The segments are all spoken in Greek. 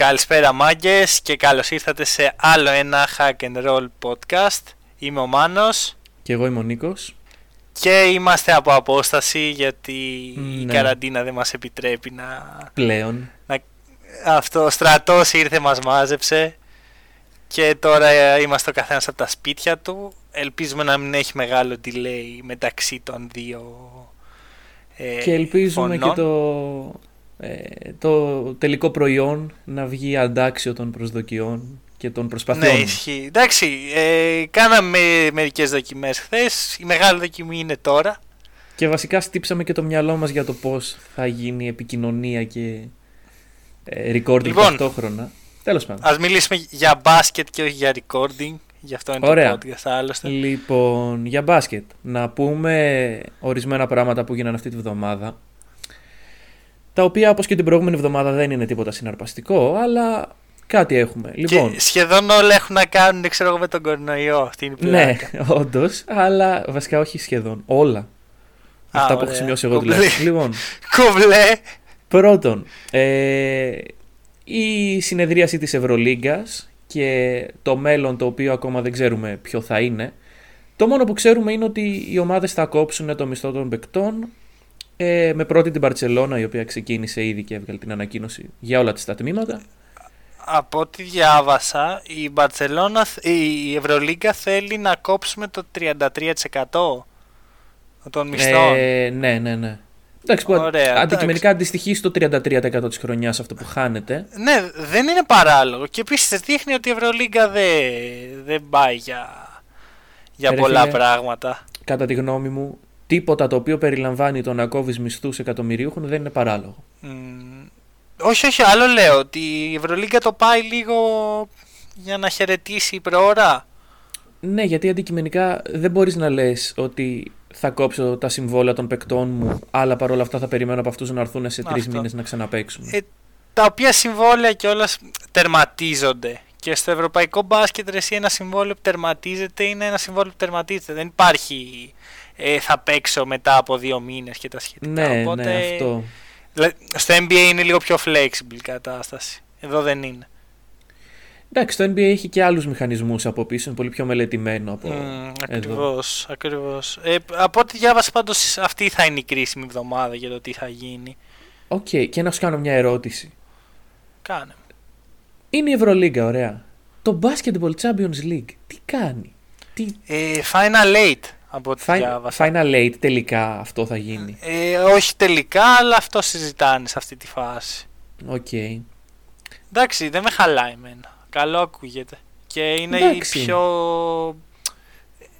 Καλησπέρα μάγκες και καλώς ήρθατε σε άλλο ένα Hack and Roll podcast. Είμαι ο Μάνος. Και εγώ είμαι ο Νίκος. Και είμαστε από απόσταση γιατί η Ναι. καραντίνα δεν μας επιτρέπει να... Πλέον. να... Αυτό, ο στρατός ήρθε μας μάζεψε και τώρα ε, είμαστε ο καθένας από τα σπίτια του. Ελπίζουμε να μην έχει μεγάλο delay μεταξύ των δύο ε, και ελπίζουμε φωνών. και το, ε, το τελικό προϊόν να βγει αντάξιο των προσδοκιών και των Ναι, προσπαθειών. μας. ισχύει. Εντάξει, ε, κάναμε μερικές δοκιμές χθες. Η μεγάλη δοκιμή είναι τώρα. Και βασικά στύψαμε και το μυαλό μας για το πώς θα γίνει η επικοινωνία και ε, recording Λοιπόν. ταυτόχρονα. Τέλος πάντων. Ας μιλήσουμε για μπάσκετ και όχι για recording. Γι' αυτό είναι Ωραία. το podcast άλλωστε. Λοιπόν, για μπάσκετ. Να πούμε ορισμένα πράγματα που γίνανε αυτή τη βδομάδα. Τα οποία όπως και την προηγούμενη εβδομάδα δεν είναι τίποτα συναρπαστικό, αλλά κάτι έχουμε. Λοιπόν, Και σχεδόν όλα έχουν να κάνουν ξέρω εγώ, με τον κορονοϊό. Αυτή είναι η ναι, πλάκα. όντως, αλλά βασικά όχι σχεδόν. Όλα. Αυτά που έχω ωραία. σημειώσει εγώ Κομπλέ. τουλάχιστον. Λοιπόν, Κοβλέ. πρώτον, ε, η συνεδρίαση της Ευρωλίγκας και το μέλλον το οποίο ακόμα δεν ξέρουμε ποιο θα είναι. Το μόνο που ξέρουμε είναι ότι οι ομάδες θα κόψουν το μισθό των παικτών ε, με πρώτη την Μπαρτσελώνα η οποία ξεκίνησε ήδη και έβγαλε την ανακοίνωση για όλα τις τα τμήματα. Από ό,τι διάβασα, η Μπαρτσελώνα, η Ευρωλίγκα θέλει να κόψουμε το 33% των μισθών. Ε, ναι, ναι, ναι. Εντάξει, που Ωραία, αντικειμενικά αντιστοιχεί στο 33% της χρονιάς αυτό που χάνεται. Ναι, δεν είναι παράλογο. Και επίσης δείχνει ότι η Ευρωλίγκα δεν, δεν πάει για, για Ρε πολλά φίλε. πράγματα. Κατά τη γνώμη μου, τίποτα το οποίο περιλαμβάνει το να κόβεις μισθούς εκατομμυρίουχων δεν είναι παράλογο. Μμ, όχι, όχι, άλλο λέω. Ότι η Ευρωλίγκα το πάει λίγο για να χαιρετήσει προώρα. Ναι, γιατί αντικειμενικά δεν μπορείς να λες ότι θα κόψω τα συμβόλαια των παικτών μου, αλλά παρόλα αυτά θα περιμένω από αυτούς να έρθουν σε τρεις Αυτό. μήνες να ξαναπαίξουν. Ε, τα οποία συμβόλαια κιόλα τερματίζονται. Και στο ευρωπαϊκό μπάσκετ ρε, εσύ ένα συμβόλαιο που τερματίζεται είναι ένα συμβόλαιο που τερματίζεται. Δεν υπάρχει ε, θα παίξω μετά από δύο μήνες και τα σχετικά. ναι, Οπότε, ναι, αυτό. Δηλαδή, στο NBA είναι λίγο πιο flexible η κατάσταση. Εδώ δεν είναι. Εντάξει, το NBA έχει και άλλους μηχανισμούς από πίσω, είναι πολύ πιο μελετημένο από. Mm, εδώ. ακριβώς, ακριβώς. Ε, από ό,τι διάβασα πάντως αυτή θα είναι η κρίσιμη εβδομάδα για το τι θα γίνει. Οκ, και να σου κάνω μια ερώτηση. Κάνε. Είναι η Ευρωλίγκα, ωραία. Το Basketball Champions League, τι κάνει; Τι... Ε, final eight από ό,τι Fi- διάβασα. Final Eight τελικά αυτό θα γίνει. Ε, όχι τελικά, αλλά αυτό συζητάνε σε αυτή τη φάση. Οκ. Εντάξει, δεν με χαλάει εμένα. Καλό ακούγεται. Και είναι Εντάξει. η πιο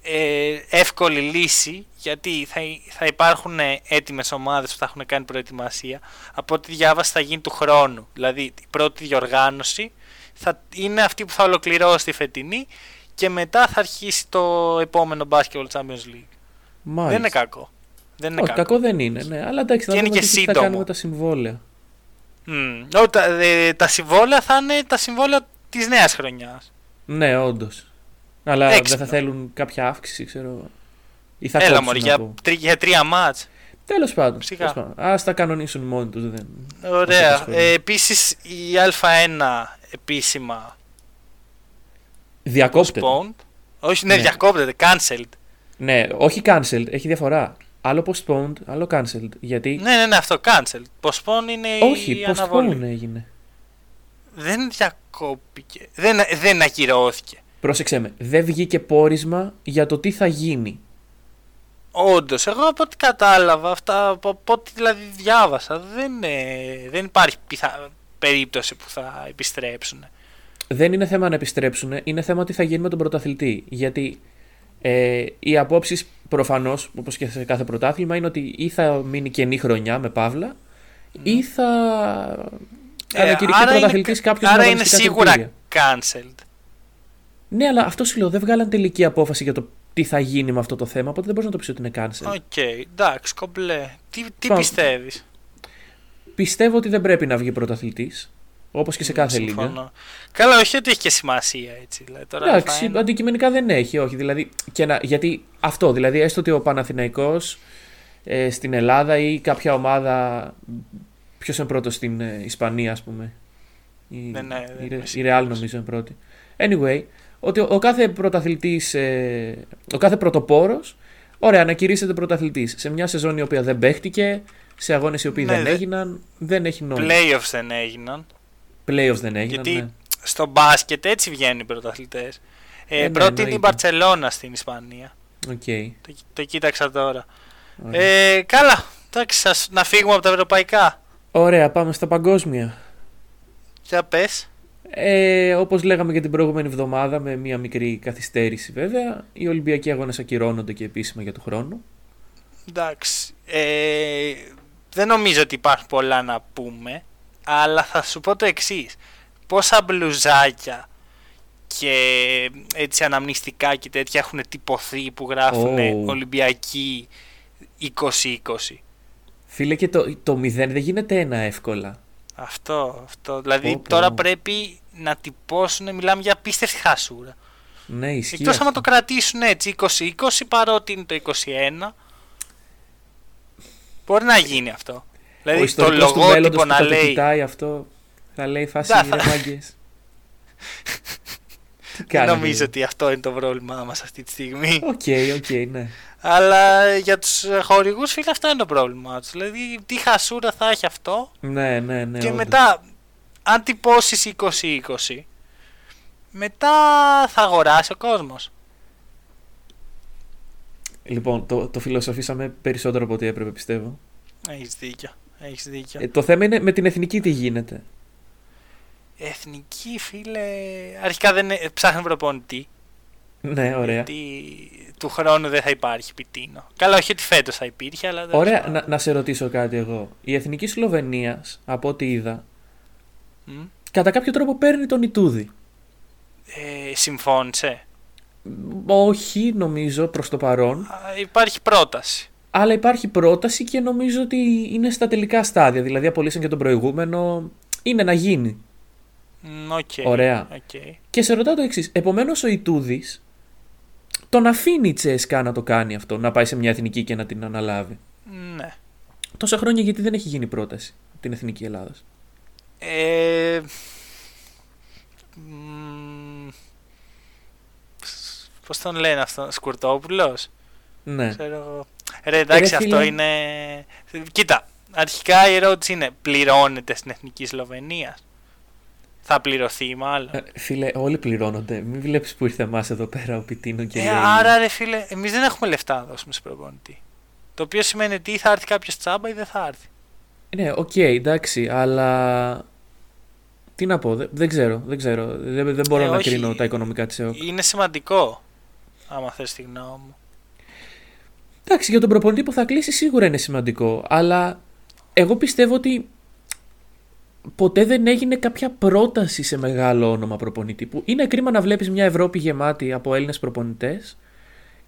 ε, εύκολη λύση γιατί θα, θα υπάρχουν έτοιμες ομάδες που θα έχουν κάνει προετοιμασία. Από ό,τι διάβασα θα γίνει του χρόνου. Δηλαδή η πρώτη διοργάνωση θα είναι αυτή που θα ολοκληρώσει τη φετινή και μετά θα αρχίσει το επόμενο Basketball Champions League. Μάλιστα. Δεν είναι κακό. Δεν είναι Όχι, κακό. κακό δεν είναι, ναι. Αλλά εντάξει, Και να είναι δούμε και τι θα σύντομο. κάνουμε τα συμβόλαια. Μμ. Ω, τα, ε, τα συμβόλαια θα είναι τα συμβόλαια της νέας χρονιάς. Ναι, όντως. Αλλά Έξυπνο. δεν θα θέλουν κάποια αύξηση, ξέρω. Ή θα Έλα κόψουν, μωρέ, να για, πω. τρι- για τρία μάτς. Τέλος πάντων. Σιγά. τέλος πάντων. Ας τα κανονίσουν μόνοι τους. Δεν... Ωραία. Μας απασχολεί. Ε, επίσης η Α1 επίσημα Διακόπτεται. postponed. Όχι, ναι, Ναι. διακόπτεται, cancelled. Ναι, όχι cancelled, έχει διαφορά. Άλλο postponed, άλλο cancelled. Γιατί. Ναι, ναι, ναι, αυτό, cancelled. Postpone είναι όχι, η αναβολή. postpone έγινε. Δεν διακόπηκε. Δεν, δεν ακυρώθηκε. Πρόσεξε με, δεν βγήκε πόρισμα για το τι θα γίνει. Όντως, εγώ από ό,τι κατάλαβα, αυτά, από, από ό,τι δηλαδή διάβασα, δεν, ε, δεν υπάρχει πιθα... περίπτωση που θα επιστρέψουν. Δεν είναι θέμα να επιστρέψουν, είναι θέμα τι θα γίνει με τον πρωταθλητή. Γιατί ε, οι απόψεις προφανώς, όπως και σε κάθε πρωτάθλημα, είναι ότι ή θα μείνει καινή χρονιά με παύλα, ή θα Ε, ανακηρυχθεί άρα είναι- πρωταθλητής κάποιος Άρα είναι σίγουρα cancelled. Ναι, αλλά αυτό σου λέω, δεν βγάλαν τελική απόφαση για το τι θα γίνει με αυτό το θέμα, οπότε δεν μπορείς να το πεις ότι είναι cancel. Οκ, εντάξει, κομπλέ. Τι, τι Πάμε. πιστεύεις; Πιστεύω ότι δεν πρέπει να βγει πρωταθλητής, όπως και σε κάθε λίγα. Συμφωνώ. Καλά, όχι ότι έχει και σημασία έτσι. Δηλαδή, τώρα Εντάξει, θα είναι- αντικειμενικά δεν έχει, όχι. Δηλαδή, και να, γιατί αυτό, δηλαδή, έστω ότι ο Παναθηναϊκός ε, στην Ελλάδα ή κάποια ομάδα. Ποιος είναι πρώτος στην ε, Ισπανία, ας πούμε. Η, Δεν είναι- δεν η, είμαι η σίγουρος. Real νομίζω είναι πρώτη. Anyway, ότι ο, ο κάθε πρωταθλητής, ε, ο κάθε πρωτοπόρος, ωραία, να κηρύσσεται πρωταθλητής. Σε μια σεζόν η οποία δεν παίχτηκε, σε αγώνες οι οποίοι Ναι, δεν δε- έγιναν, δεν έχει νόημα. Playoffs δεν έγιναν. Playoffs δεν έγιναν, Γιατί ναι. στο μπάσκετ έτσι βγαίνουν οι πρωταθλητές. Ε, Ε, ναι, πρώτη είναι η εννοείται. Μπαρσελόνα στην Ισπανία. Οκ. Το, το κοίταξα τώρα. ωραία. Ε, καλά. Εντάξει, σας- να φύγουμε από τα ευρωπαϊκά. Ωραία, πάμε στα παγκόσμια. Για πες. Ε, όπως λέγαμε και την προηγούμενη εβδομάδα, με μία μικρή καθυστέρηση βέβαια, οι Ολυμπιακοί αγώνες ακυρώνονται και επίσημα για του χρόνου. Εντάξει. Ε, δεν νομίζω ότι υπάρχουν πολλά να πούμε. Αλλά θα σου πω το εξής. Πόσα μπλουζάκια και έτσι αναμνηστικά και τέτοια έχουν τυπωθεί που γράφουν Ω. Ολυμπιακοί 2020. Φίλε και το, το 0 δεν γίνεται ένα εύκολα. Αυτό, αυτό. Δηλαδή Πω, πω. τώρα πρέπει να τυπώσουν, μιλάμε για απίστευτη χασούρα. Ναι, ισχύει. Εκτός αυτό. άμα το κρατήσουν έτσι 20-20 παρότι είναι το 21. Μπορεί να γίνει αυτό. Ο Δηλαδή το ιστορικός του μέλλοντος λογότυπο που να θα το λέει κοιτάει αυτό, θα λέει φάση Να, θα- ρε μάγκες. Τι Δεν κάνετε, νομίζω ρε; ότι αυτό είναι το πρόβλημά μας αυτή τη στιγμή. Οκ, οκ, ναι. Αλλά για τους χορηγούς φίλε αυτό είναι το πρόβλημά τους. Δηλαδή τι χασούρα θα έχει αυτό Ναι, ναι, ναι. και όντως. μετά αν τυπώσεις 20-20 μετά θα αγοράσει ο κόσμος. Λοιπόν, το, το φιλοσοφήσαμε περισσότερο από ό,τι έπρεπε, πιστεύω. Έχεις δίκιο. Έχεις δίκιο. Ε, το θέμα είναι με την εθνική τι γίνεται. Εθνική φίλε. Αρχικά δεν ε, ψάχνουν προπονητή. Ναι, ωραία. Γιατί του χρόνου δεν θα υπάρχει πιτίνο. Καλά, όχι ότι φέτος θα υπήρχε, αλλά. δεν Ωραία, ξέρω. να, να σε ρωτήσω κάτι εγώ. Η εθνική Σλοβενίας, από ό,τι είδα, Μμ. κατά κάποιο τρόπο παίρνει τον Ιτούδη. Ε, συμφώνησε; Όχι, νομίζω, προς το παρόν. Α, υπάρχει πρόταση. Αλλά υπάρχει πρόταση και νομίζω ότι είναι στα τελικά στάδια. Δηλαδή, απολύσαν και τον προηγούμενο. Είναι να γίνει. Μ, οκ, Ωραία. οκ. Και σε ρωτάω το εξής. Επομένως, ο Ιτούδης τον αφήνει η Τσέσκα να το κάνει αυτό, να πάει σε μια εθνική και να την αναλάβει; Ναι. Τόσα χρόνια γιατί δεν έχει γίνει πρόταση από την εθνική Ελλάδα; Ε, μ, Πώς τον λένε αυτό, Σκουρτόπουλος; Ναι. Ξέρω εγώ. Ρε, εντάξει, Ρε, αυτό φίλε. είναι. Κοίτα, αρχικά η ερώτηση είναι: πληρώνεται στην εθνική Σλοβενία; Θα πληρωθεί, μάλλον. Ε, φίλε, όλοι πληρώνονται. Μην βλέπεις που ήρθε εμάς εδώ πέρα ο Πιτίνο και Ε, λέει. άρα, ρε φίλε, εμείς δεν έχουμε λεφτά να δώσουμε σε προπονητή. Το οποίο σημαίνει ότι ή θα έρθει κάποιος τσάμπα ή δεν θα έρθει. Ναι, οκ, εντάξει, αλλά. Τι να πω, δεν, δεν ξέρω. Δεν, ξέρω. Δεν, δεν μπορώ Ε, να όχι. κρίνω τα οικονομικά της ΕΟΚ. Είναι σημαντικό. Άμα θες τη γνώμη μου. Εντάξει, για τον προπονητή που θα κλείσει σίγουρα είναι σημαντικό. Αλλά εγώ πιστεύω ότι ποτέ δεν έγινε κάποια πρόταση σε μεγάλο όνομα προπονητή. Που είναι κρίμα να βλέπεις μια Ευρώπη γεμάτη από Έλληνες προπονητές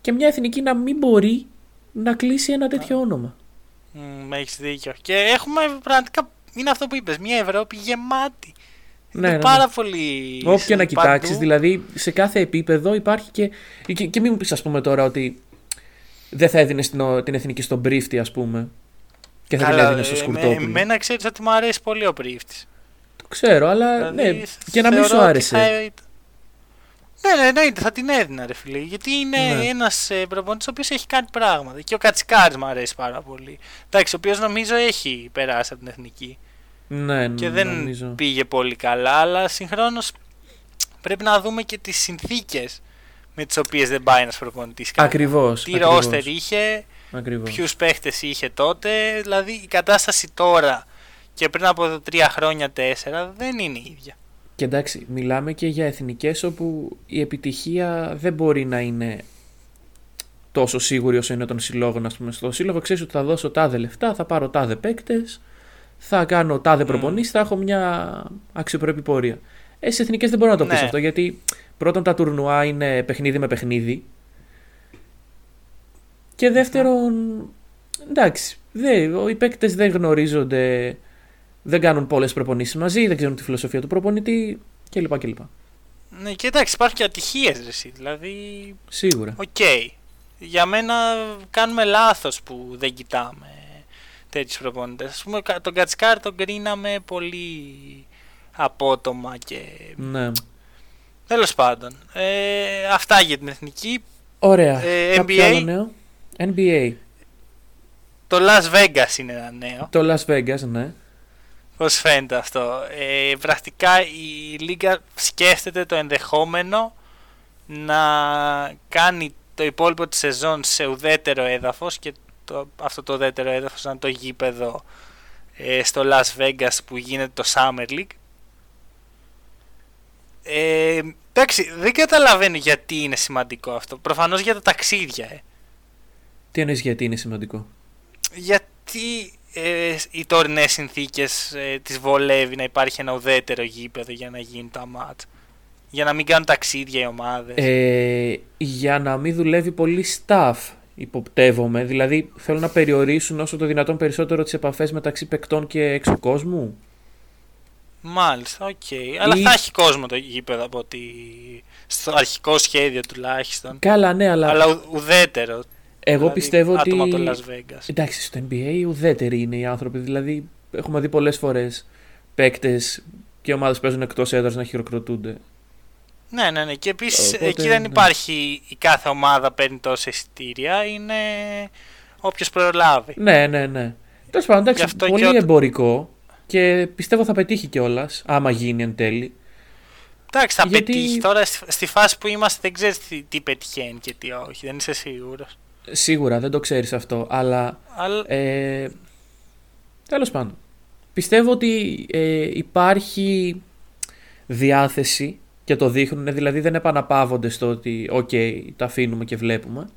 και μια εθνική να μην μπορεί να κλείσει ένα τέτοιο όνομα. Μ, έχεις δίκιο. Και έχουμε πραγματικά. Είναι αυτό που είπες, μια Ευρώπη γεμάτη. Ναι, είναι ναι, πάρα ναι. πολύ. Όποια να παντού. κοιτάξεις, δηλαδή σε κάθε επίπεδο υπάρχει και. Και, και μην πεις, ας πούμε, τώρα ότι δεν θα έδινε την, την εθνική στον πρίφτη, ας πούμε. Και θα την Καλά, έδινε στο ε, Σκουρτόπουλο. με- Εμένα ξέρεις ότι μου αρέσει πολύ ο πρίφτης. Το ξέρω, αλλά ναι, και να μην σου άρεσε. Ναι, ναι, εννοείται, θα την έδινα, ρε φίλε. Γιατί είναι Ναι. ένας προπονητής ο οποίος έχει κάνει πράγματα. Και ο Κατσικάρης μου αρέσει πάρα πολύ. Εντάξει, ο οποίος νομίζω έχει περάσει από την εθνική. Ναι, και δεν νομίζω. πήγε πολύ καλά, αλλά συγχρόνως πρέπει να δούμε και τις συνθήκες με τις οποίες δεν πάει ένα προπονητή. Ακριβώς. Τι ρόστερ είχε, Ακριβώς. ποιους παίχτες είχε τότε. Δηλαδή η κατάσταση τώρα και πριν από τρία χρόνια, τέσσερα δεν είναι η ίδια. Και εντάξει, μιλάμε και για εθνικές όπου η επιτυχία δεν μπορεί να είναι τόσο σίγουρη όσο είναι των συλλόγων. Ας πούμε. Στο σύλλογο ξέρεις ότι θα δώσω τάδε λεφτά, θα πάρω τάδε παίκτες, θα κάνω τάδε Μμ. προπονήσεις, θα έχω μια αξιοπρεπή πορεία. Ε, στις εθνικές δεν μπορώ να το πεις Ναι. αυτό γιατί πρώτον τα τουρνουά είναι παιχνίδι με παιχνίδι. Και δεύτερον, εντάξει, δε, οι παίκτες δεν γνωρίζονται, δεν κάνουν πολλές προπονήσεις μαζί, δεν ξέρουν τη φιλοσοφία του προπονητή κλπ. κλπ. Ναι, και εντάξει, υπάρχουν και ατυχίες, Δηλαδή, Σίγουρα. οκ. Για μένα κάνουμε λάθος που δεν κοιτάμε τέτοιους προπονητές. Α πούμε, κα- τον Κάτσικαρη τον κρίναμε πολύ απότομα και... Ναι. Τέλος πάντων. Ε, αυτά για την εθνική. Ωραία. Ε, Κάποιο NBA. άλλο νέο; NBA. Το Las Vegas είναι ένα νέο. Το Las Vegas, ναι. Πώς φαίνεται αυτό; Ε, πρακτικά η Λίγκα σκέφτεται το ενδεχόμενο να κάνει το υπόλοιπο της σεζόν σε ουδέτερο έδαφος και το, αυτό το ουδέτερο έδαφος να είναι το γήπεδο ε, στο Las Vegas που γίνεται το Summer League. Ε, εντάξει, δεν καταλαβαίνω γιατί είναι σημαντικό αυτό. Προφανώς για τα ταξίδια, ε. Τι εννοείς γιατί είναι σημαντικό; Γιατί ε, οι τωρινές συνθήκες ε, τις βολεύει να υπάρχει ένα ουδέτερο γήπεδο για να γίνουν τα μάτς. Για να μην κάνουν ταξίδια οι ομάδες. Ε, για να μην δουλεύει πολύ staff, υποπτεύομαι. Δηλαδή θέλουν να περιορίσουν όσο το δυνατόν περισσότερο τις επαφές μεταξύ παικτών και έξω κόσμου. Μάλιστα, οκ. Αλλά Ή- θα έχει κόσμο το γήπεδο από ότι στο αρχικό σχέδιο τουλάχιστον. Καλά, ναι, αλλά, Αλλά ου- ουδέτερο. εγώ δηλαδή, πιστεύω ότι. άτομα από το Las Vegas. Εντάξει, στο NBA ουδέτεροι είναι οι άνθρωποι. Δηλαδή, έχουμε δει πολλές φορές παίκτες και ομάδες που παίζουν εκτός έδρας να χειροκροτούνται. Ναι, ναι, ναι. Και επίσης Οπότε, εκεί δεν ναι. υπάρχει η κάθε ομάδα παίρνει τόσα εισιτήρια. Είναι όποιος προλάβει. Ναι, ναι, ναι. Τέλος πάντων, Γι' εντάξει, αυτό πολύ και όταν- εμπορικό και πιστεύω θα πετύχει κιόλας, άμα γίνει εν τέλει. Εντάξει, θα Γιατί- πετύχει τώρα στη, στη φάση που είμαστε. Δεν ξέρεις τι, τι πετυχαίνει και τι όχι. Δεν είσαι σίγουρος. Σίγουρα δεν το ξέρεις αυτό, αλλά Αλλά Ε, τέλος πάντων. Πιστεύω ότι ε, υπάρχει διάθεση και το δείχνουν, δηλαδή δεν επαναπαύονται στο ότι οκ, τα αφήνουμε και βλέπουμε.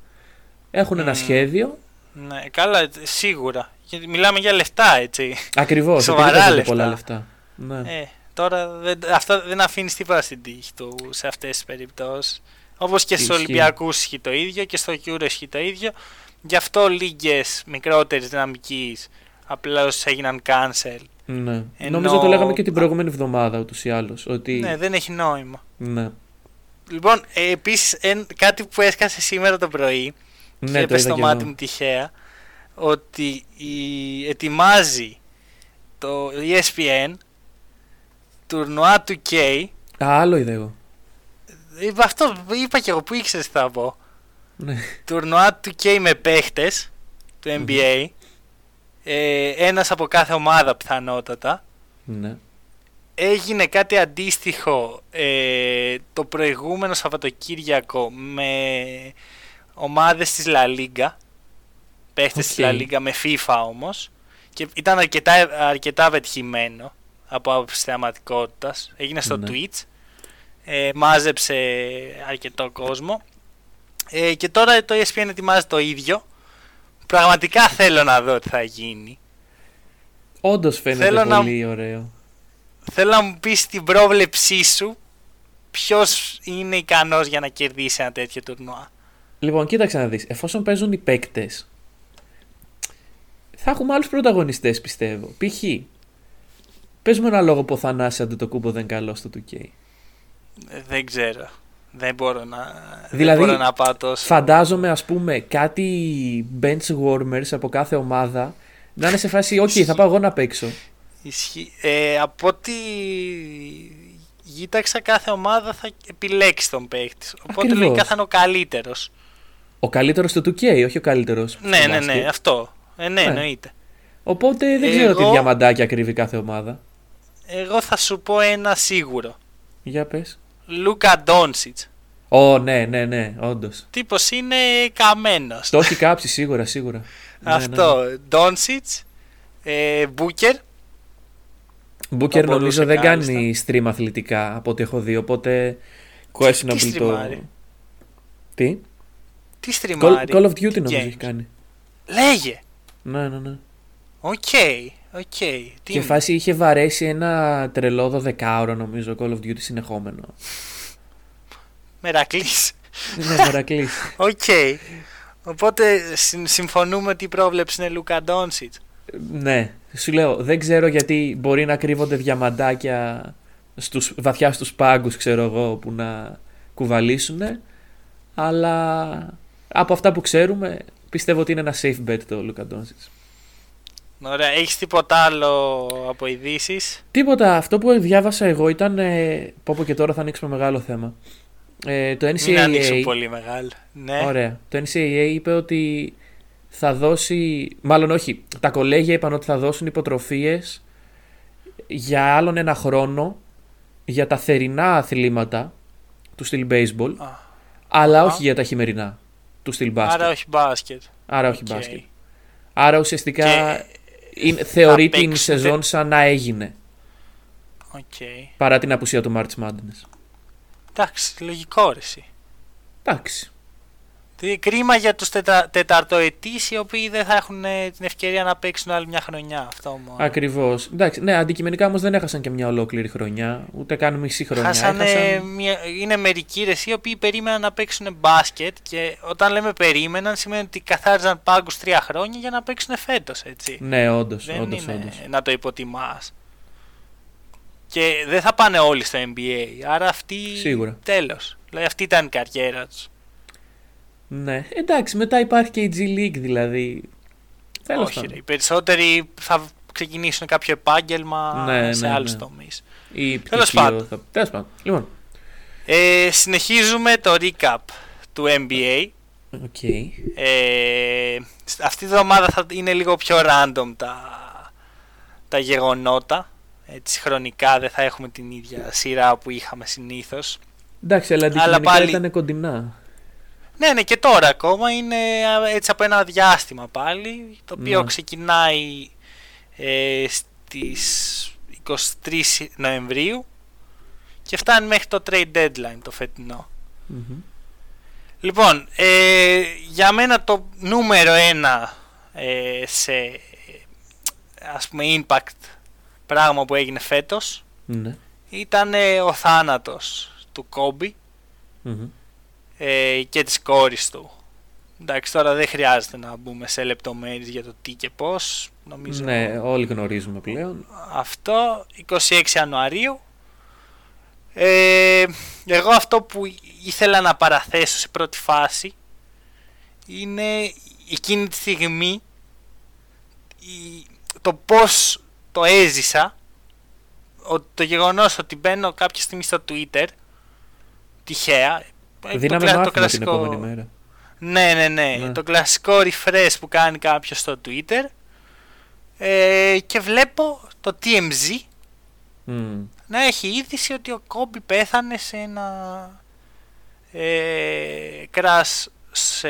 Έχουν ένα Μμμ. σχέδιο. ναι, καλά, σίγουρα. Γιατί μιλάμε για λεφτά, έτσι. Ακριβώς, Σοβαρά επειδή παίζονται λεφτά. πολλά λεφτά. Ναι. Ε, τώρα δεν, αυτό δεν αφήνεις τίποτα στην τύχη του σε αυτές τις περιπτώσεις. Όπως και στους Ισχύει. Ολυμπιακούς ισχύει το ίδιο και στο Euro ισχύει το ίδιο. Γι' αυτό λίγες μικρότερη δυναμικής απλώς έγιναν cancel. ναι. Ενώ- Νομίζω το λέγαμε και την προηγούμενη εβδομάδα ούτως ή άλλως. Ότι... Ναι, δεν έχει νόημα. ναι. Λοιπόν, ε, επίσης κάτι που έσκασε σήμερα το πρωί Ναι, και το έπεσε είδα στο και μάτι εγώ. μου τυχαία ότι η, ετοιμάζει το ESPN τουρνουά του K Α, άλλο είδα εγώ. Είπα αυτό είπα και εγώ που ήξερες τι θα πω. Ναι. Τουρνουά του K με παίχτες του NBA. Ε, ένας από κάθε ομάδα πιθανότατα. ναι. Έγινε κάτι αντίστοιχο ε, το προηγούμενο Σαββατοκύριακο με ομάδες της La Liga. Παίχτες της Οκ. La Liga με FIFA όμως. Και ήταν αρκετά, αρκετά πετυχημένο από άποψη θεαματικότητας. Έγινε στο Ναι. Twitch. Ε, μάζεψε αρκετό κόσμο. Ε, και τώρα το ESPN ετοιμάζει το ίδιο. Πραγματικά θέλω να δω τι θα γίνει. Όντως φαίνεται Θέλω να- πολύ ωραίο. Θέλω να μου πεις την πρόβλεψή σου ποιος είναι ικανός για να κερδίσει ένα τέτοιο τουρνουά. Λοιπόν, κοίταξε να δεις. Εφόσον παίζουν οι παίκτες, θα έχουμε άλλους πρωταγωνιστές πιστεύω. Π.χ. Παίζουμε ένα λόγο που ο Θανάσης Αντετοκούμπο δεν είναι καλό στο 2K. Ε, Δεν ξέρω. Δεν μπορώ να, Δηλαδή, δεν μπορώ να πάω τόσο. Φαντάζομαι ας πούμε κάτι bench warmers από κάθε ομάδα να είναι σε φάση «ΟΚ, θα πάω εγώ να παίξω». Ισχύει. Ε, από ό,τι γίταξα κάθε ομάδα θα επιλέξει τον παίκτη. Οπότε Ακριβώς. λογικά θα είναι ο καλύτερος. Ο καλύτερος στο 2K, όχι ο καλύτερος στο Ναι, ναι, ναι, μπάσκετ. αυτό. Ε, ναι, Ναι. εννοείται. Οπότε δεν ξέρω τι Εγώ- διαμαντάκια κρύβει κάθε ομάδα. Εγώ θα σου πω ένα σίγουρο. Για πες. Λούκα Ντόνσιτς. Ω, ναι, ναι, ναι, όντως. Τύπος είναι καμένος. Το έχει κάψει σίγουρα, σίγουρα. Ναι, ναι, ναι. Αυτό. Ντόνσιτς. Ε, Μπούκερ. Μπούκερ Θα νομίζω μπορούσε δεν κάλλιστα. κάνει stream αθλητικά από ό,τι έχω δει, οπότε questionable το... στριμάρει; Τι; Τι Call, στριμάρει; Call of Duty νομίζω games; έχει κάνει. Λέγε. Ναι, ναι, ναι. Οκ. Οκ. Τι Και είναι; φάση είχε βαρέσει ένα τρελό 12ωρο νομίζω Call of Duty συνεχόμενο. Μερακλής. ναι, μερακλής. Οκ. Οπότε συν- συμφωνούμε ότι η πρόβλεψη είναι Λούκα Ντόνσιτς. ναι, σου λέω, δεν ξέρω γιατί μπορεί να κρύβονται διαμαντάκια στους, βαθιά στους πάγκους, ξέρω εγώ, που να κουβαλήσουν, αλλά από αυτά που ξέρουμε πιστεύω ότι είναι ένα safe bet το Luka Doncic. Ωραία, έχεις τίποτα άλλο από ειδήσεις; Τίποτα. Αυτό που διάβασα εγώ ήταν. Ε, πω πω και τώρα θα ανοίξουμε μεγάλο θέμα. Ε, το Μην ανοίξουν NCAA. πολύ μεγάλο. Ναι. Ωραία. Το NCAA είπε ότι θα δώσει. Μάλλον όχι. Τα κολέγια είπαν ότι θα δώσουν υποτροφίες για άλλον ένα χρόνο για τα θερινά αθλήματα του στυλ baseball, Α, αλλά Α. όχι για τα χειμερινά του στυλ μπάσκετ. Άρα όχι μπάσκετ. Άρα όχι Οκ. μπάσκετ. Άρα ουσιαστικά Και είναι, θεωρεί την παίξουν σεζόν σαν να έγινε Οκ. παρά την απουσία του March Madness. Εντάξει, λογικό ρε εσύ. Εντάξει. Τι- Κρίμα για τους τετα... τεταρτοετείς οι οποίοι δεν θα έχουν ε, την ευκαιρία να παίξουν άλλη μια χρονιά. Αυτό μόνο. Ακριβώς. Εντάξει, ναι, αντικειμενικά όμως δεν έχασαν και μια ολόκληρη χρονιά, ούτε καν μισή χρονιά. Χάσανε Έχασαν- μια... Είναι μερικοί ρε εσύ, οι οποίοι περίμεναν να παίξουν μπάσκετ και όταν λέμε περίμεναν σημαίνει ότι καθάριζαν πάγκους τρία χρόνια για να παίξουν φέτος έτσι. Ναι, όντως, δεν όντως, είναι όντως. να το υποτιμάς. Και δεν θα πάνε όλοι στο NBA. Άρα αυτοί Σίγουρα. τέλος. Δηλαδή αυτή ήταν η καριέρα τους. Ναι, εντάξει, μετά υπάρχει και η G League δηλαδή. Τέλος Όχι, ρε. πάντων. Οι περισσότεροι θα ξεκινήσουν κάποιο επάγγελμα Ναι, σε ναι, άλλους ναι. τομείς. Ή Τέλος πτυχίο πάντων. Θα... Τέλος πάντων. Λοιπόν, Ε, συνεχίζουμε το recap του NBA. οκέι. Ε, αυτή τη εβδομάδα θα είναι λίγο πιο random τα, τα γεγονότα. Έτσι, χρονικά δεν θα έχουμε την ίδια σειρά που είχαμε συνήθως. Εντάξει, αλλά Αλλά αντικειμενικά πάλι- ήταν κοντινά. Ναι, ναι, και τώρα ακόμα είναι α, έτσι από ένα διάστημα πάλι, το οποίο Ναι. ξεκινάει ε, στις 23 Νοεμβρίου και φτάνει μέχρι το trade deadline το φετινό. Μμμ. Λοιπόν, ε, για μένα το νούμερο ένα ε, σε ε, ας πούμε impact πράγμα που έγινε φέτος Ναι. ήταν ε, ο θάνατος του Κόμπι Μμμ. Ε, και της κόρης του. Εντάξει, τώρα δεν χρειάζεται να μπούμε σε λεπτομέρειες για το τι και πώς. Νομίζω Ναι, όλοι γνωρίζουμε πλέον. αυτό 26 Ιανουαρίου. Ε, εγώ αυτό που ήθελα να παραθέσω σε πρώτη φάση είναι εκείνη τη στιγμή η- το πώς το έζησα ότι το γεγονός ότι μπαίνω κάποια στιγμή στο Twitter τυχαία ε, το Δίναμε κλα- το μάθημα την κλασικό- επόμενη μέρα. ναι, ναι, ναι, Ναι. Το κλασικό refresh που κάνει κάποιος στο Twitter. Ε, και βλέπω το TMZ Μμ. να έχει είδηση ότι ο Κόμπι πέθανε σε ένα ε, crash σε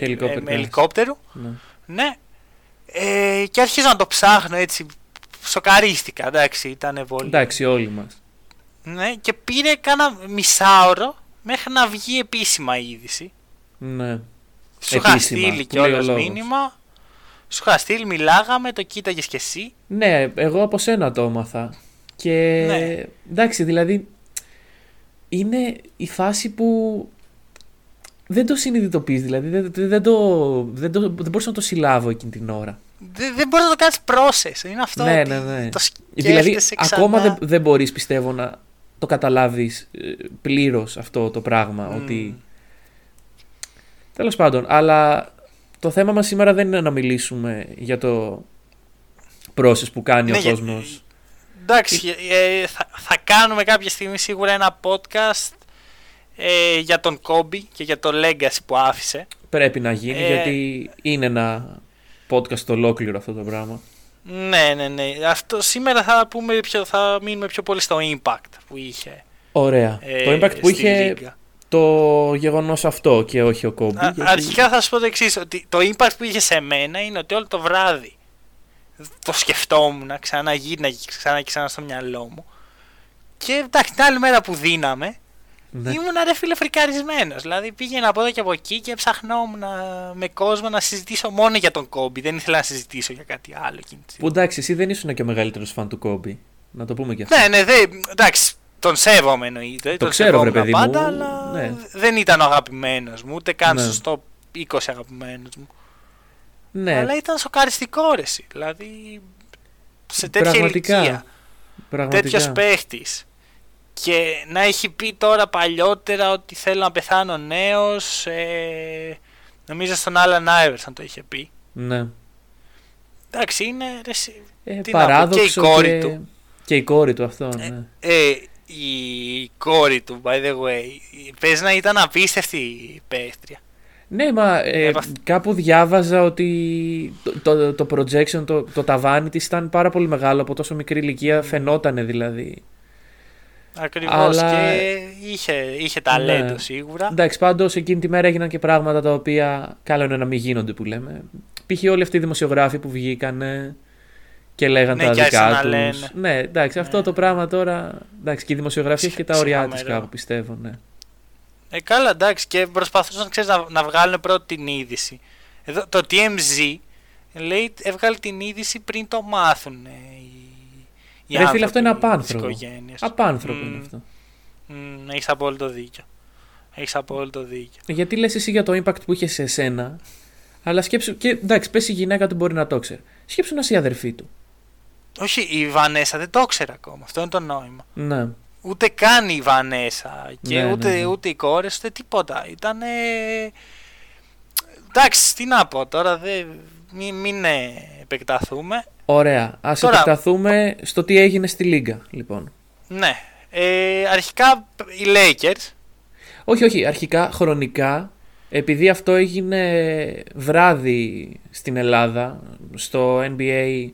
Helicopter ε, με crash. ελικόπτερο. Ναι. Ναι. Ε, και αρχίζω να το ψάχνω έτσι. Σοκαρίστηκα, εντάξει, ήταν πολύ. Εντάξει, όλοι μας. Ναι, και πήρε κάνα μισάωρο μέχρι να βγει επίσημα η είδηση. Ναι. Σου είχα Επίσημα, στείλει που λέει ο κιόλα λόγος. μήνυμα. Σου είχα στείλει, μιλάγαμε, το κοίταγες κι εσύ. Ναι, εγώ από σένα το έμαθα. Και Ναι. εντάξει, δηλαδή είναι η φάση που δεν το συνειδητοποιείς, δηλαδή δεν, δεν, δεν το, δεν, το, δεν μπορούσα να το συλλάβω εκείνη την ώρα. Δεν, δεν μπορείς να το κάνεις process. Είναι αυτό. Ναι, ότι ναι, ναι. Το δηλαδή σκέφτεσαι ξανά. ακόμα δεν, δεν μπορείς πιστεύω να το καταλάβεις ε, πλήρως αυτό το πράγμα, Μμμ. ότι... Τέλος πάντων, αλλά το θέμα μας σήμερα δεν είναι να μιλήσουμε για το process που κάνει Ναι, ο για- κόσμος. Εντάξει, ε, θα, θα κάνουμε κάποια στιγμή σίγουρα ένα podcast ε, για τον Κόμπι και για το legacy που άφησε. Πρέπει να γίνει Ε, γιατί είναι ένα podcast ολόκληρο αυτό το πράγμα. Ναι, ναι, ναι. Αυτό, σήμερα θα, πούμε πιο, θα μείνουμε πιο πολύ στο impact που είχε. Ωραία. ε, το impact που στη είχε λίγα. το γεγονός αυτό και όχι ο Κόμπι. Α- γιατί- Αρχικά θα σου πω το εξής: Ότι το impact που είχε σε μένα είναι ότι όλο το βράδυ το σκεφτόμουν, ξαναγύρναγε και ξανά και ξανά στο μυαλό μου. Και εντάξει, την άλλη μέρα που δίναμε, Ναι. ήμουν ρε φίλε φρικαρισμένος. Δηλαδή πήγαινα από εδώ και από εκεί και ψαχνόμουν να- με κόσμο να συζητήσω μόνο για τον Κόμπι. Δεν ήθελα να συζητήσω για κάτι άλλο εκείνη τη Που στιγμή. εντάξει, εσύ δεν ήσουν και ο μεγαλύτερος φαν του Κόμπι. Να το πούμε και αυτό. Ναι, ναι, δε, εντάξει, τον σέβομαι εννοείται. τον ξέρω, βρε σεβόμουν παιδί πάντα, μου, αλλά ναι. δεν ήταν ο αγαπημένος μου, ούτε καν Ναι. στο 20 αγαπημένος μου. ναι, Αλλά ήταν σοκαριστικό ρε εσύ. Δηλαδή σε τέτοια Πραγματικά. ηλικία, πραγματικά. τέτοιος παίχτης. Και να έχει πει τώρα παλιότερα ότι θέλω να πεθάνω νέος. Ε, νομίζω στον Άλαν Άιβερσον το είχε πει. Ναι. Εντάξει, είναι. Ε, παράδοξο και η κόρη και... του. Και η κόρη του αυτό, ε, ναι. Ε, η κόρη του, by the way, πες να ήταν απίστευτη η παίχτρια. Ναι, μα ε, κάπου διάβαζα ότι το, το, το projection, το, το ταβάνι της ήταν πάρα πολύ μεγάλο από τόσο μικρή ηλικία, mm. φαινότανε δηλαδή. Ακριβώς Αλλά... και είχε, είχε ταλέντο ναι. σίγουρα. Εντάξει, πάντως εκείνη τη μέρα έγιναν και πράγματα τα οποία καλό είναι να μην γίνονται που λέμε. Π.χ. όλοι αυτοί οι δημοσιογράφοι που βγήκαν και λέγαν ναι, τα δικά τους. Ναι, εντάξει, αυτό ναι. το πράγμα τώρα. Εντάξει, και η δημοσιογραφία έχει και τα ωριά της κάπου, πιστεύω. Ναι. Ε, καλά, εντάξει, και προσπαθούσαν ξέρεις, να, να βγάλουν πρώτη την είδηση. Εδώ, το TMZ λέει έβγαλε την είδηση πριν το μάθουν οι, οι Ρε φίλε, αυτό είναι απάνθρωπο. Απάνθρωπο mm, είναι αυτό. Mm, Έχεις απόλυτο δίκιο. Έχεις απόλυτο δίκιο. Γιατί λες εσύ για το impact που είχε σε εσένα, αλλά σκέψου. Και εντάξει, πες η γυναίκα του μπορεί να το ξέρει. Σκέψου να είσαι η αδερφή του. Όχι, η Βανέσα δεν το ξέρει ακόμα. Αυτό είναι το νόημα. Ναι. Ούτε καν η Βανέσα και ναι, ούτε, ναι, ναι. ούτε οι κόρες ούτε τίποτα. Ήταν. Εντάξει, τι να πω τώρα, δεν... μην, μην επεκταθούμε. Ωραία. Α επεκταθούμε στο τι έγινε στη Λίγκα, λοιπόν. Ναι. Ε, αρχικά οι Lakers. Όχι, όχι. Αρχικά χρονικά επειδή αυτό έγινε βράδυ στην Ελλάδα, στο NBA